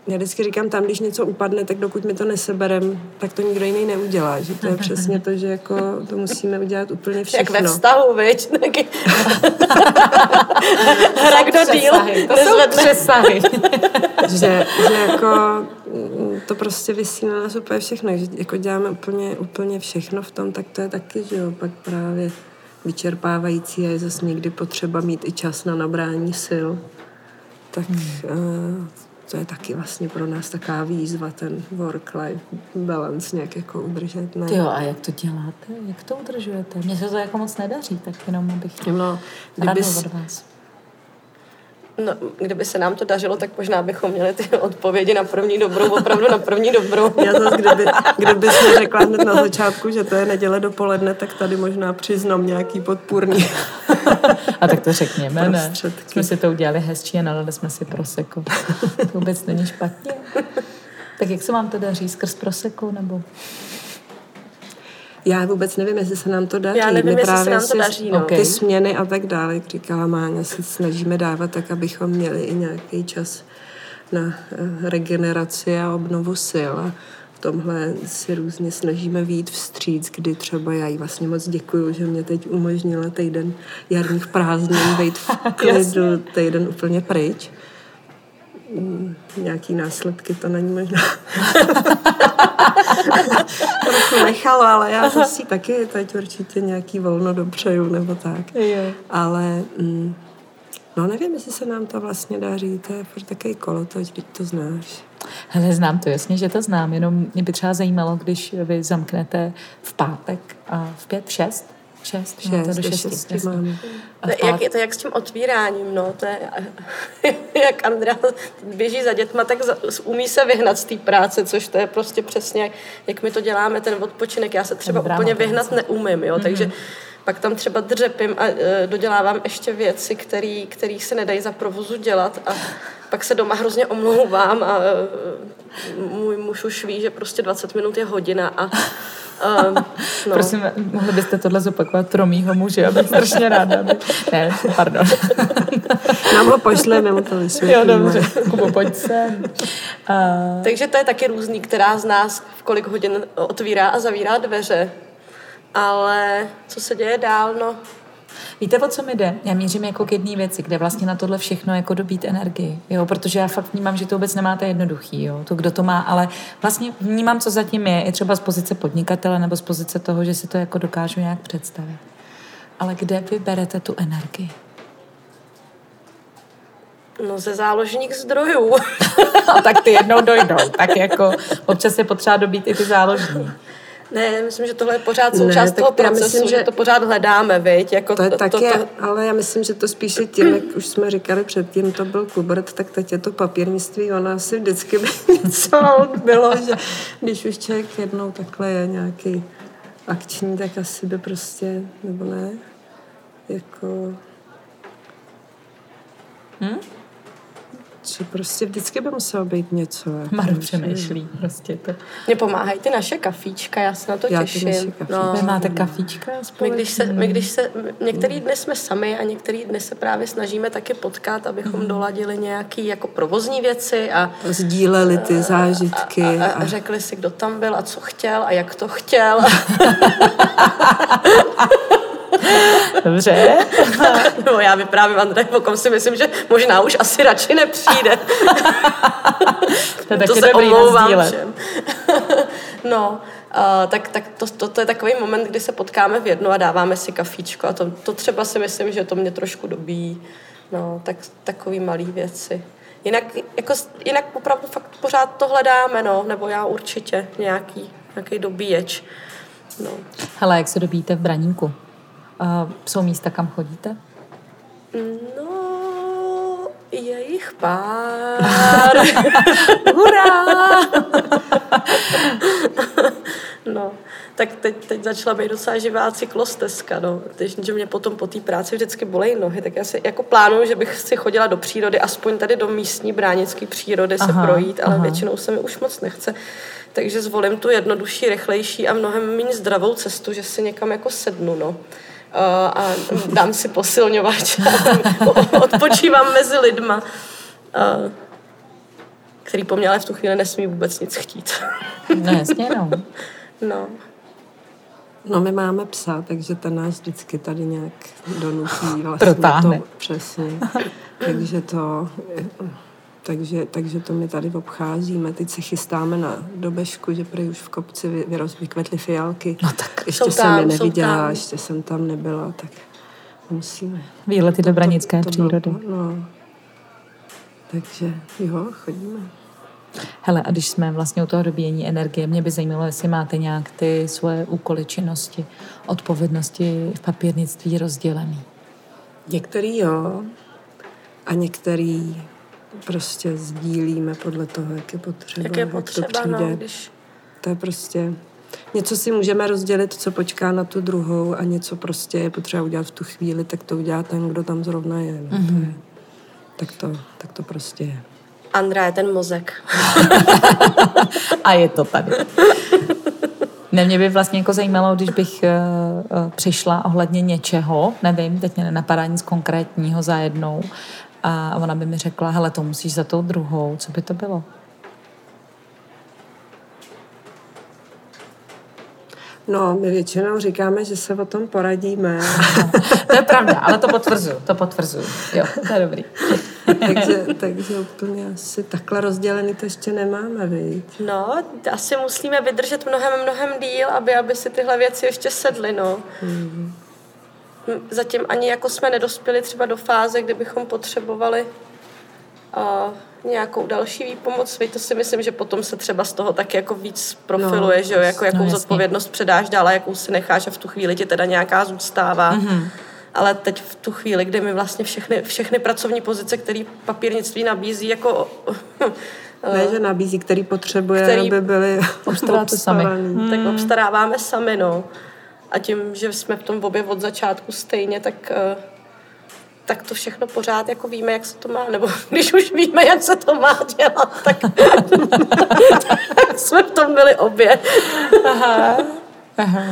já vždycky říkám, tam, když něco upadne, tak dokud mi to neseberem, tak to nikdo jiný neudělá. Že to je přesně to, že jako to musíme udělat úplně všechno. Jak ve vztahu, viď? Hra kdo díl. To jsou přesahy. že, že jako to prostě vysí na nás úplně všechno. Že jako děláme úplně, úplně všechno v tom, tak to je taky, že jo, pak právě vyčerpávající a je zase někdy potřeba mít i čas na nabrání sil. Tak hmm. uh, to je taky vlastně pro nás taková výzva, ten work-life balance nějak jako udržet. Ne? Jo, a jak to děláte? Jak to udržujete? Mně se to jako moc nedaří, tak jenom abych no, kdybys, vás. No, kdyby se nám to dařilo, tak možná bychom měli ty odpovědi na první dobrou, opravdu na první dobrou. Já zase, kdyby, kdyby jsme řekla hned na začátku, že to je neděle dopoledne, tak tady možná přiznám nějaký podpůrný. A tak to řekněme, ne? Jsme si to udělali hezčí a nalili jsme si proseko. To vůbec není špatně. Tak jak se vám to daří? Skrz proseko nebo... Já vůbec nevím, jestli se nám to daří. Já nevím, My jestli se nám to daří. No. Ty směny a tak dále, jak říkala Máňa, se snažíme dávat tak, abychom měli i nějaký čas na eh, regeneraci a obnovu sil. A v tomhle si různě snažíme výjít vstříc, kdy třeba já jí vlastně moc děkuju, že mě teď umožnila týden jarních prázdnin být v klidu týden úplně pryč nějaký následky to není možná trochu nechalo, ale já zase taky teď určitě nějaký volno dopřeju nebo tak. Jo. Ale mm, no nevím, jestli se nám to vlastně daří, to je furt takový kolotoč, když to znáš. Hele, znám to, jasně, že to znám, jenom mě by třeba zajímalo, když vy zamknete v pátek a v pět, v šest, Šest, šest, no, to do šesti. šesti jak je to jak s tím otvíráním, no, to je, jak Andrea běží za dětma, tak umí se vyhnat z té práce, což to je prostě přesně, jak my to děláme, ten odpočinek, já se třeba ten úplně vyhnat práce. neumím, jo, mm-hmm. takže pak tam třeba dřepím a e, dodělávám ještě věci, které se nedají za provozu dělat a pak se doma hrozně omlouvám a e, můj muž už ví, že prostě 20 minut je hodina a Um, no. Prosím, mohli byste tohle zopakovat pro mýho muže, abych strašně ráda. Aby... Ne, pardon. Nám ho pošleme, mu to vysvětlíme. Jo, dobře, Kubo, pojď sem. Uh... Takže to je taky různý, která z nás v kolik hodin otvírá a zavírá dveře. Ale co se děje dál, no, Víte, o co mi jde? Já mířím jako k jedné věci, kde vlastně na tohle všechno jako dobít energii, jo, protože já fakt vnímám, že to vůbec nemáte jednoduchý, jo, to kdo to má, ale vlastně vnímám, co zatím je, i třeba z pozice podnikatele nebo z pozice toho, že si to jako dokážu nějak představit. Ale kde vy berete tu energii? No ze záložních zdrojů. A tak ty jednou dojdou, tak jako občas je potřeba dobít i ty záložní. Ne, myslím, že tohle je pořád součást ne, toho procesu, myslím, že, že to pořád hledáme, viď? Jako to, je to, tak to, je, to... ale já myslím, že to spíše tím, jak už jsme říkali předtím, to byl Kubert, tak teď je to papírnictví, ona asi vždycky by něco bylo, že když už člověk jednou takhle je nějaký akční, tak asi by prostě, nebo ne, jako... Hm? Že prostě vždycky by muselo být něco. Jako, Maru přemýšlí prostě to. Mně pomáhají ty naše kafíčka, já se na to já těším. No. Vy máte kafíčka My když se, my když se, některý dny jsme sami a některý dny se právě snažíme taky potkat, abychom mm. doladili nějaký jako provozní věci a sdíleli ty zážitky. A, a, a, a řekli si, kdo tam byl a co chtěl a jak to chtěl. Dobře. no já vyprávím Andrej, pokom si myslím, že možná už asi radši nepřijde. to, to se omlouvám všem. no, Uh, tak, tak to, to, to je takový moment, kdy se potkáme v jednu a dáváme si kafíčko a to, to třeba si myslím, že to mě trošku dobí. No, tak takový malý věci. Jinak, jako, jinak opravdu fakt pořád to hledáme, no, nebo já určitě nějaký, nějaký dobíječ. No. Hele, jak se dobíjíte v Braníku? Uh, jsou místa, kam chodíte? No, je jich pár. Hurá! no, tak teď, teď začala být docela živá cyklostezka, no. Když, že mě potom po té práci vždycky bolej nohy, tak já si jako plánuju, že bych si chodila do přírody, aspoň tady do místní bránické přírody aha, se projít, ale aha. většinou se mi už moc nechce. Takže zvolím tu jednodušší, rychlejší a mnohem méně zdravou cestu, že si někam jako sednu, no a dám si posilňovač a odpočívám mezi lidma, který po mně ale v tu chvíli nesmí vůbec nic chtít. No jasně, no. No. No my máme psa, takže ten nás vždycky tady nějak donutí vlastně Protáhne. to přesně. takže to takže, takže to my tady obcházíme. Teď se chystáme na dobežku, že prý už v kopci vyrost, vykvetly fialky. No tak. Ještě jsem je neviděla, ještě jsem tam nebyla, tak musíme. Výlety do branické to, to, přírody. To, no. Takže jo, chodíme. Hele, a když jsme vlastně u toho dobíjení energie, mě by zajímalo, jestli máte nějak ty svoje úkoly, činnosti, odpovědnosti v papírnictví rozdělený. Některý jo, a některý prostě sdílíme podle toho, jak je potřeba. Jak je potřeba, jak to no, přijde. No, když... To je prostě... Něco si můžeme rozdělit, co počká na tu druhou a něco prostě je potřeba udělat v tu chvíli, tak to udělá ten, kdo tam zrovna je. No. Mm-hmm. To je tak, to, tak to prostě je. Andra je ten mozek. a je to tady. Ne, mě by vlastně jako zajímalo, když bych uh, uh, přišla ohledně něčeho, nevím, teď mě nenapadá nic konkrétního za jednou, a ona by mi řekla, hele, to musíš za tou druhou, co by to bylo? No, my většinou říkáme, že se o tom poradíme. to je pravda, ale to potvrzuju, to potvrzuju. Jo, to je dobrý. takže, takže úplně asi takhle rozdělený to ještě nemáme, viď? No, asi musíme vydržet mnohem, mnohem díl, aby, aby si tyhle věci ještě sedly, no. Mm-hmm zatím ani jako jsme nedospěli třeba do fáze, kdy bychom potřebovali uh, nějakou další výpomoc. Víte, to si myslím, že potom se třeba z toho tak jako víc profiluje, no, že jo, jako jakou no, zodpovědnost předáš dál a jakou si necháš a v tu chvíli ti teda nějaká zůstává. Mm-hmm. Ale teď v tu chvíli, kdy mi vlastně všechny, všechny pracovní pozice, které papírnictví nabízí, jako ne, že nabízí, který potřebuje, který aby byly obstaráváme sami. Tak obstaráváme sami, no. A tím, že jsme v tom obě od začátku stejně, tak, eh, tak to všechno pořád jako víme, jak se to má. Nebo když už víme, jak se to má dělat, tak, tak jsme v tom byli obě. Aha. Aha.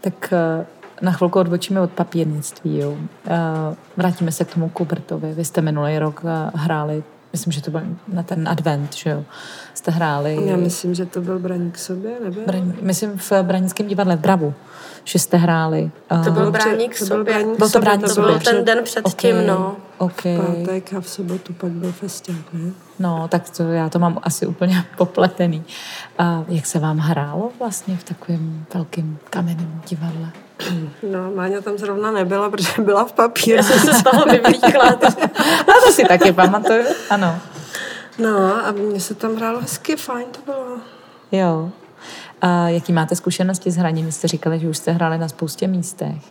Tak eh, na chvilku odbočíme od papírnictví. Jo. Eh, vrátíme se k tomu Kubertovi. Vy jste minulý rok hráli myslím, že to byl na ten advent, že jo, jste hráli. Já myslím, že to byl Braník sobě, nebyl? Braň, myslím v Branickém divadle v Bravu, že jste hráli. To byl Dobře, Bráník to byl sobě. Braník Byl to sobě, To sobě. byl ten den předtím, Ok, no. ok. V pátek a v sobotu pak byl festiák, ne? No, tak to já to mám asi úplně popletený. A jak se vám hrálo vlastně v takovém velkém kamenném divadle? No, Máňa tam zrovna nebyla, protože byla v papíře. Já jsem se z toho vyvlíkla. A to si taky pamatuju, ano. No a mně se tam hrálo hezky, fajn to bylo. Jo. A jaký máte zkušenosti s hraním? Vy jste říkali, že už jste hráli na spoustě místech.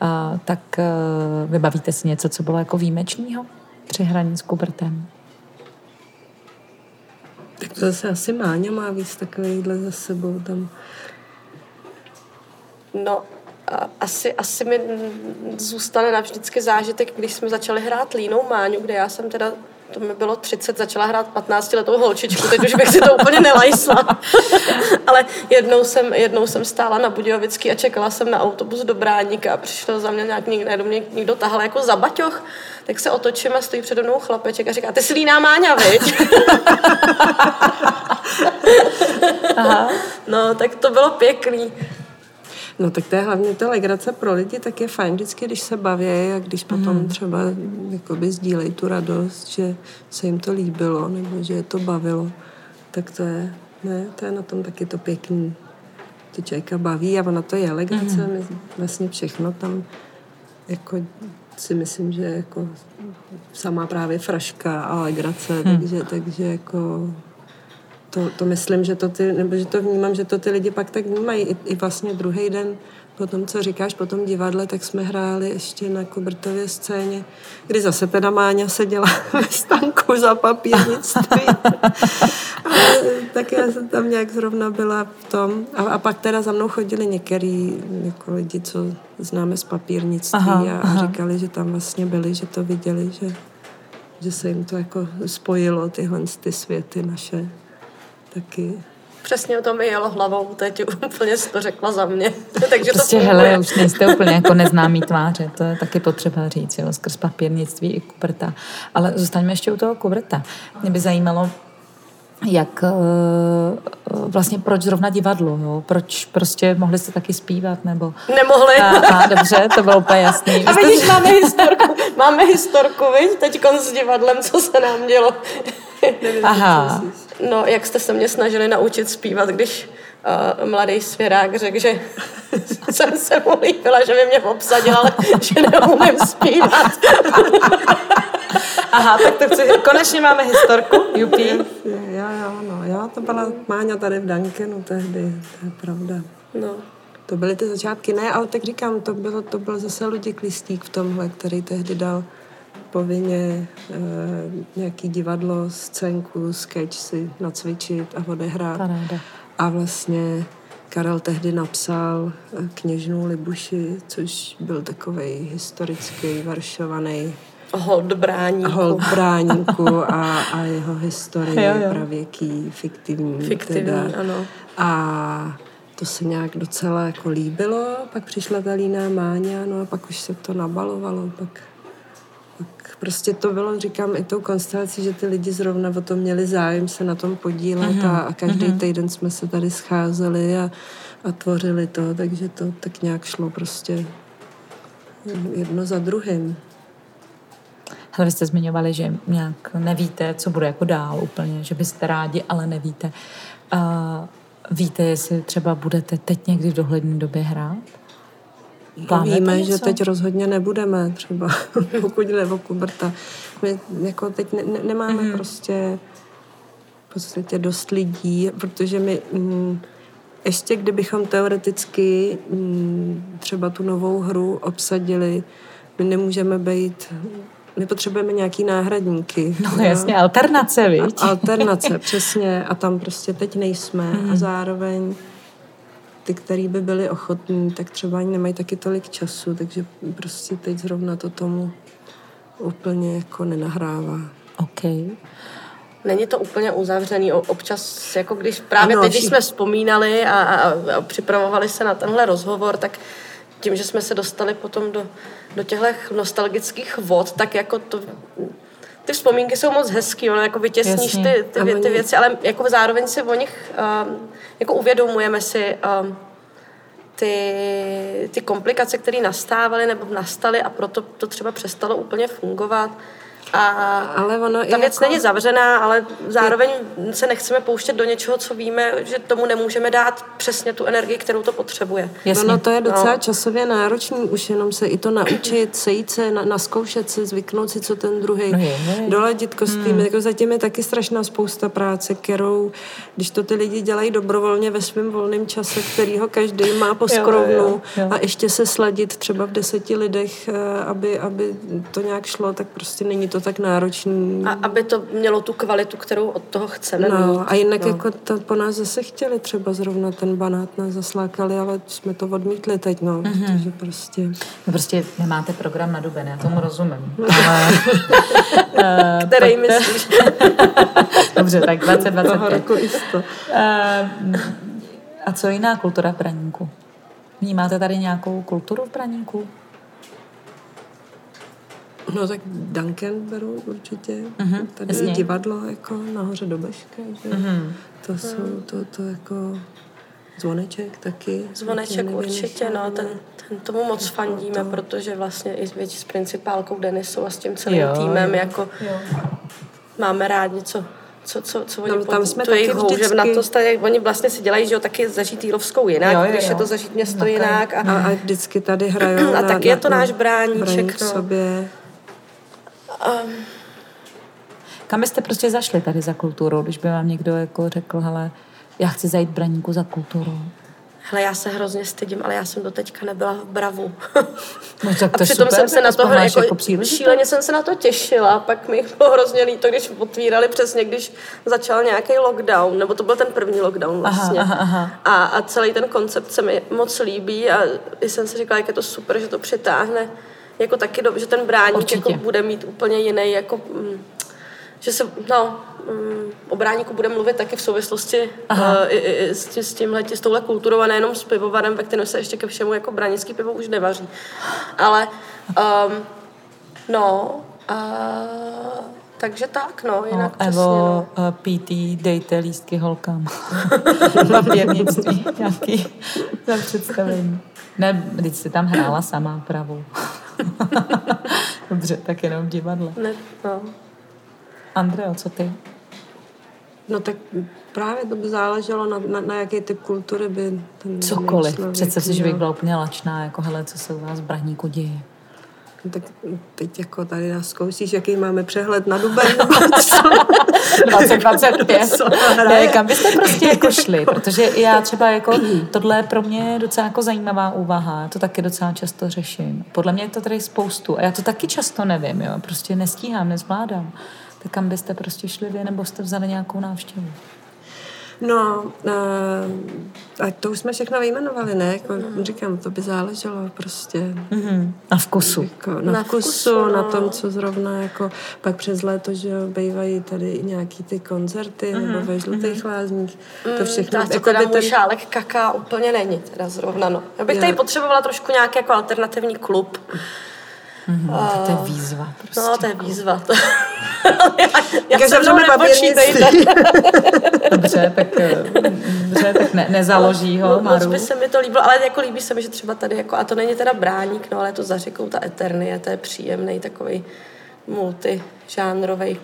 A, tak uh, vybavíte si něco, co bylo jako výjimečného při hraní s Kubertem? Tak to zase asi Máňa má víc takovýchhle za sebou tam. No, a asi, asi mi zůstane navždycky zážitek, když jsme začali hrát Línou Máňu, kde já jsem teda to mi bylo 30, začala hrát 15 letou holčičku, teď už bych si to úplně nelajsla. Ale jednou jsem, jednou jsem stála na Budějovický a čekala jsem na autobus do Bráníka a přišel za mě nějak někdo, mě někdo tahal jako za baťoch, tak se otočím a stojí přede mnou chlapeček a říká, ty jsi Líná Máňa, viď? Aha. No, tak to bylo pěkný. No tak to je hlavně ta legrace pro lidi, tak je fajn vždycky, když se baví a když potom třeba jakoby sdílejí tu radost, že se jim to líbilo nebo že je to bavilo, tak to je, ne, to je na tom taky to pěkný. To člověka baví a ona to je legrace, mm. vlastně všechno tam jako si myslím, že jako samá právě fraška a legrace, takže, takže jako to, to myslím, že to ty, nebo že to vnímám, že to ty lidi pak tak vnímají. I, i vlastně druhý den po tom, co říkáš, po tom divadle, tak jsme hráli ještě na Kubertově scéně, kdy zase teda Máňa seděla ve stanku za papírnictví. Ale tak já jsem tam nějak zrovna byla v tom. A, a pak teda za mnou chodili některý jako lidi, co známe z papírnictví Aha, a, a aha. říkali, že tam vlastně byli, že to viděli, že, že se jim to jako spojilo, tyhle ty světy naše taky. Přesně to mi jelo hlavou, teď úplně jsi to řekla za mě. Takže Prostě, to funguje. hele, už nejste úplně jako neznámý tváře, to je taky potřeba říct, jo, skrz papírnictví i Kuberta. Ale zůstaňme ještě u toho Kuberta. Mě by zajímalo, jak eh, vlastně proč zrovna divadlo, jo? proč prostě mohli jste taky zpívat, nebo... Nemohli. A, a dobře, to bylo úplně jasný. A vidíš, máme historku, máme historku, viď, teď s divadlem, co se nám dělo. Aha, No, jak jste se mě snažili naučit zpívat, když uh, mladý svěrák řekl, že jsem se mu líbila, že by mě obsadil, ale že neumím zpívat. aha, tak to chci, konečně máme historku, jupi. Jo, jo, no, jo, to byla Máňa tady v Dankenu tehdy, to je pravda. No. To byly ty začátky, ne, ale tak říkám, to, bylo, to byl zase Luděk Listík v tomhle, který tehdy dal povinně e, nějaký divadlo, scénku, sketch si nacvičit a odehrát. Paráda. A vlastně Karel tehdy napsal eh, kněžnou Libuši, což byl takový historický, varšovaný Hold bráníku. hold bráníku a, a jeho historie Jo, jo. pravěký, fiktivní. Fiktivní, teda. ano. A to se nějak docela jako líbilo, pak přišla ta líná Máňa, no a pak už se to nabalovalo, pak, pak prostě to bylo, říkám, i tou konstelací, že ty lidi zrovna o tom měli zájem se na tom podílet a, a každý týden jsme se tady scházeli a, a tvořili to, takže to tak nějak šlo prostě jedno za druhým. Hele, vy jste zmiňovali, že nějak nevíte, co bude jako dál úplně, že byste rádi, ale nevíte. A víte, jestli třeba budete teď někdy v dohledné době hrát? Plánujete Víme, že teď rozhodně nebudeme třeba, pokud jde o Kuberta. My jako teď ne, ne, nemáme Mhm. mm-hmm. prostě v podstatě dost lidí, protože my mm, ještě kdybychom teoreticky mm, třeba tu novou hru obsadili, my nemůžeme být, my potřebujeme nějaký náhradníky. No jo. jasně, alternace, viď? Alternace, přesně. A tam prostě teď nejsme. Mhm. A zároveň ty, který by byli ochotní, tak třeba ani nemají taky tolik času, takže prostě teď zrovna to tomu úplně jako nenahrává. OK. Není to úplně uzavřený. O- Občas, jako když právě Ano, teď, když jsme vzpomínali a, a, a připravovali se na tenhle rozhovor, tak tím, že jsme se dostali potom do, do těchto nostalgických vod, tak jako to ty vzpomínky jsou moc hezký, ono jako vytěsníš Jasně. ty, ty, ty oni- věci, ale jako zároveň si o nich um, jako uvědomujeme si um, ty, ty komplikace, které nastávaly nebo nastaly a proto to třeba přestalo úplně fungovat. A Ale ono i ta věc jako- není zavřená, ale zároveň se nechceme pouštět do něčeho, co víme, že tomu nemůžeme dát přesně tu energii, kterou to potřebuje. Jasně. Ono to je docela No. časově náročný, už jenom se i to naučit, sejít se, na, naskoušet se, zvyknout si, co ten druhý, No je, je. doladit kostýmy. Hmm. Jako zatím je taky strašná spousta práce, kterou, když to ty lidi dělají dobrovolně ve svém volném čase, kterýho každý má po Jo, skrovnu jo, jo. a ještě se sladit třeba v deseti lidech, eh, aby, aby to nějak šlo, tak prostě není to tak náročný. A aby to mělo tu kvalitu, kterou od toho chceme mít. No, a jinak no. jako to po nás zase chtěli třeba zrovna ten banát nás zaslákali, ale jsme to odmítli teď, no, mm-hmm. protože prostě... No prostě nemáte program na duben, já tomu rozumím. Ale, eh, Který myslíš? Dobře, tak Toho 2025. roku jisto. Eh, A co jiná kultura v Braníku? Vnímáte tady nějakou kulturu v Braníku? No tak Duncan beru určitě. Mhm, Tady jasně. je divadlo jako nahoře do Beška, že? Mhm. To jsou, to, to jako zvoneček taky. Zvoneček určitě, no, ten, ten tomu moc fandíme, protože vlastně i s, větší s principálkou Denisou a s tím celým Jo, týmem, jo. jako máme rádi, co, co, co, co oni No, tam pod- jsme tu jejich taky houževnatost, a jak oni vlastně si dělají, že jo, taky zažít Jílovskou jinak, Jo, jo, když je jo. to zažít město Okay. jinak a, A, a vždycky tady hrajou A na, taky na, je to na náš bráníček, no. sobě. Kam byste prostě zašli tady za kulturou, když by vám někdo jako řekl, hele, já chci zajít Braníku za kulturou. hele, já se hrozně stydím, ale já jsem do teďka nebyla v Bravu. No tak A to je přitom super, jsem se na to jako, jako šíleně jsem se na to těšila, pak mi bylo hrozně líto, když otvírali přesně, když začal nějaký lockdown, nebo to byl ten první lockdown vlastně. aha, aha. A, a celý ten koncept se mi moc líbí a jsem si říkala, jak je to super, že to přitáhne jako taky, do, že ten bráník Určitě. jako bude mít úplně jiný, jako, mm, že se, no, mm, o bráníku bude mluvit taky v souvislosti uh, i, i, s, tím, s, tímhle, s touhle kulturou a nejenom s pivovarem, ve kterém se ještě ke všemu jako bránický pivo už nevaří. Ale, um, no, uh, takže tak, no, No, jinak přesně, Evo, no. no. PT, dejte lístky holkám. Papírnictví nějaký za představení. Ne, teď jsi tam hrála sama pravou. Dobře, tak jenom v divadle. Ne, no. Andreo, co ty? No tak právě to by záleželo na, na, na jaký typ kultury by ten Cokoliv. člověk Představ si, že bych byla úplně lačná, jako hele, co se u vás v Braníku děje. Tak teď jako tady nás zkoušíš, jaký máme přehled na duben. 2025. Co Ne, kam byste prostě jako šli? Protože já třeba jako, tohle je pro mě docela jako zajímavá úvaha. Já to taky docela často řeším. Podle mě je to tady spoustu. A já to taky často nevím, jo. Prostě nestíhám, nezvládám. Tak kam byste prostě šli vy, nebo jste vzali nějakou návštěvu? No, uh, a to už jsme všechno vyjmenovali, ne? Jako, říkám, to by záleželo prostě. Mhm. A vkusu. Jako na, Na na vkusu, vkusu, na no. tom, co zrovna jako pak přes léto, že jo, bývají tady i nějaký ty koncerty mm-hmm. nebo ve žlutých lázních. To všechno. Mm, to jako teda by můj šálek kaká úplně není teda zrovna, no. Já bych Jo. tady potřebovala trošku nějaký jako alternativní klub. Mhm. To je výzva. Prostě. No, to je výzva. To... já já zavřeme nepočítejte. Dobře, tak, eh, dobře, tak ne, nezaloží ho, Moc Maru. by se mi to líbilo, ale jako líbí se mi, že třeba tady, jako, a to není teda bráník, no, ale je to za řekou ta Eternie, to je příjemný takový multižánrový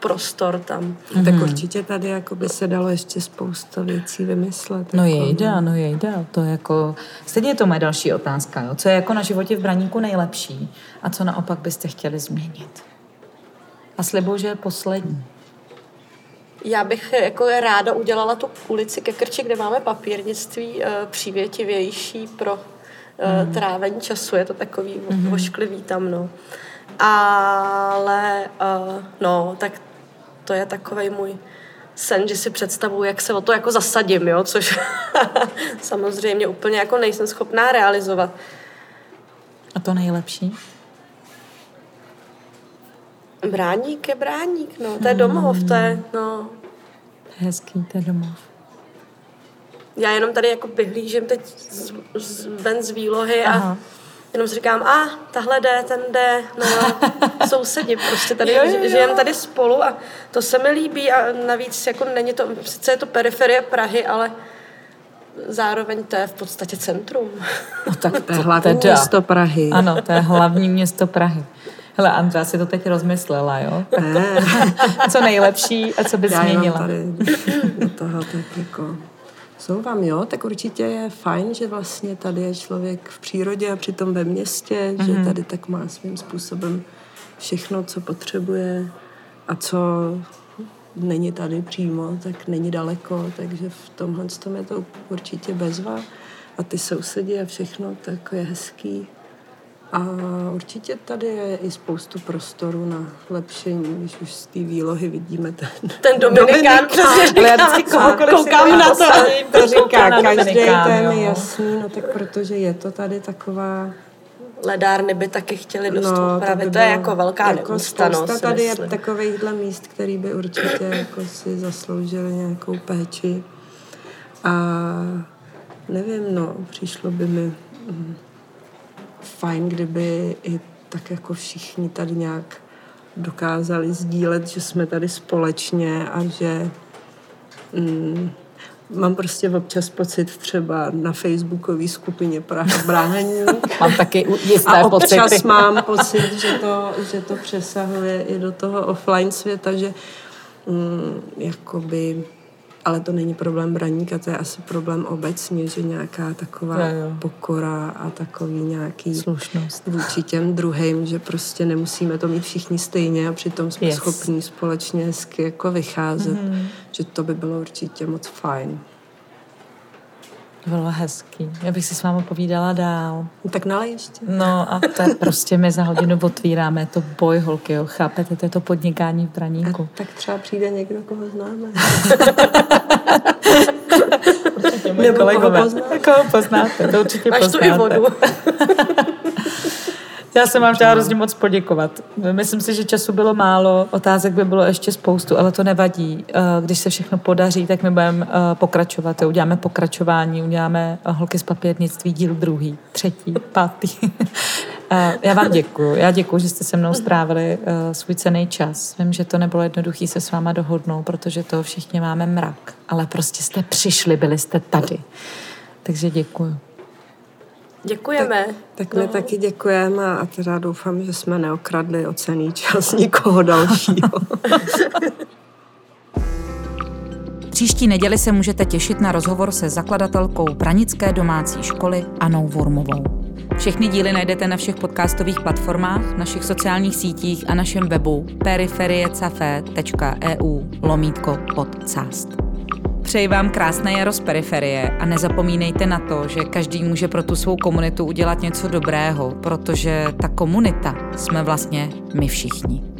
prostor tam. Tak určitě tady jako by se dalo ještě spousta věcí vymyslet. No jako, jejda, no jejda. To je jako... Stejně je to moje další otázka. Jo? Co je jako na životě v Braníku nejlepší a co naopak byste chtěli změnit? A slibuju, že je poslední. Já bych jako ráda udělala tu ulici ke Krči, kde máme papírnictví eh, přívětivější pro mm. trávení času. Je to takový mm. ošklivý tam, no. Ale uh, no, tak to je takový můj sen, že si představuji, jak se o to jako zasadím, jo, což samozřejmě úplně jako nejsem schopná realizovat. A to nejlepší? Bráník je bráník, no, to je domov, to je, no, hezký, to je domov. já jenom tady jako vyhlížím teď z, z, ven z výlohy a Aha. Jenom si říkám, a ah, tahle jde, ten jde, no sousedi, prostě tady, jo, jo, jo. žijeme tady spolu a to se mi líbí a navíc jako není to, sice je to periferie Prahy, ale zároveň to je v podstatě centrum. No tak to je hlavní teda. město Prahy. Ano, to je hlavní město Prahy. Hele, Andra si to teď rozmyslela, jo? Tak to, co nejlepší a co by změnila. Já tady do toho tak jako jsou vám, jo, tak určitě je fajn, že vlastně tady je člověk v přírodě a přitom ve městě, mm-hmm. že mhm. tady tak má svým způsobem všechno, co potřebuje a co není tady přímo, tak není daleko, takže v tomhle tom je to určitě bezva. A ty sousedi a všechno, tak je hezký. A určitě tady je i spoustu prostoru na lepšení, když už z té výlohy vidíme ten, ten Dominikán. Dominikán. Ale já vždycky koukám na to. To říká každý, to je mi jasný, no tak protože je to tady taková ledárny by taky chtěli dost no. To, by to je jako velká jako neústa, no, tady myslím. je takovýchhle míst, který by určitě jako si zasloužili nějakou péči. A nevím, no, přišlo by mi mm, fajn, kdyby i tak jako všichni tady nějak dokázali sdílet, že jsme tady společně a že mm, Mám prostě občas pocit třeba na facebookové skupině Praha brání. mám taky jisté A občas pocity. mám pocit, že to, že to přesahuje i do toho offline světa, že mm, jakoby ale to není problém braníka, to je asi problém obecně, že nějaká taková jo, jo. pokora a takový nějaký slušnost vůči těm druhým, že prostě nemusíme to mít všichni stejně a přitom jsme yes. schopní společně hezky jako vycházet, mm-hmm. že to by bylo určitě moc fajn. Bylo hezký. Já bych si s vámi povídala dál. No, tak nalej ještě. No a to je prostě my za hodinu otvíráme. to boj, holky, jo. Chápete? To je to podnikání v Braníku. A tak třeba přijde někdo, koho známe. Nebo kolegové. Koho, koho poznáte. To určitě Máš poznáte. tu i vodu. Já jsem vám chtěla hrozně moc poděkovat. Myslím si, že času bylo málo, otázek by bylo ještě spoustu, ale to nevadí. Eh, když se všechno podaří, tak my budeme eh, pokračovat. Uděláme pokračování, uděláme eh, holky z papírnictví díl druhý, třetí, pátý. Já vám děkuji. Já děkuji, že jste se mnou strávili svůj cený čas. Vím, že to nebylo jednoduché se s váma dohodnout, protože to všichni máme mrak. Ale prostě jste přišli, byli jste tady. Takže děkuji. Děkujeme. Tak, tak no. my taky děkujeme a teda doufám, že jsme neokradli ocený čas nikoho dalšího. Příští neděli se můžete těšit na rozhovor se zakladatelkou Pranické domácí školy Anou Vormovou. Všechny díly najdete na všech podcastových platformách, našich sociálních sítích a našem webu periferiecafé.eu lomítko podcast. Přeji vám krásné jaro z periferie a nezapomínejte na to, že každý může pro tu svou komunitu udělat něco dobrého, protože ta komunita jsme vlastně my všichni.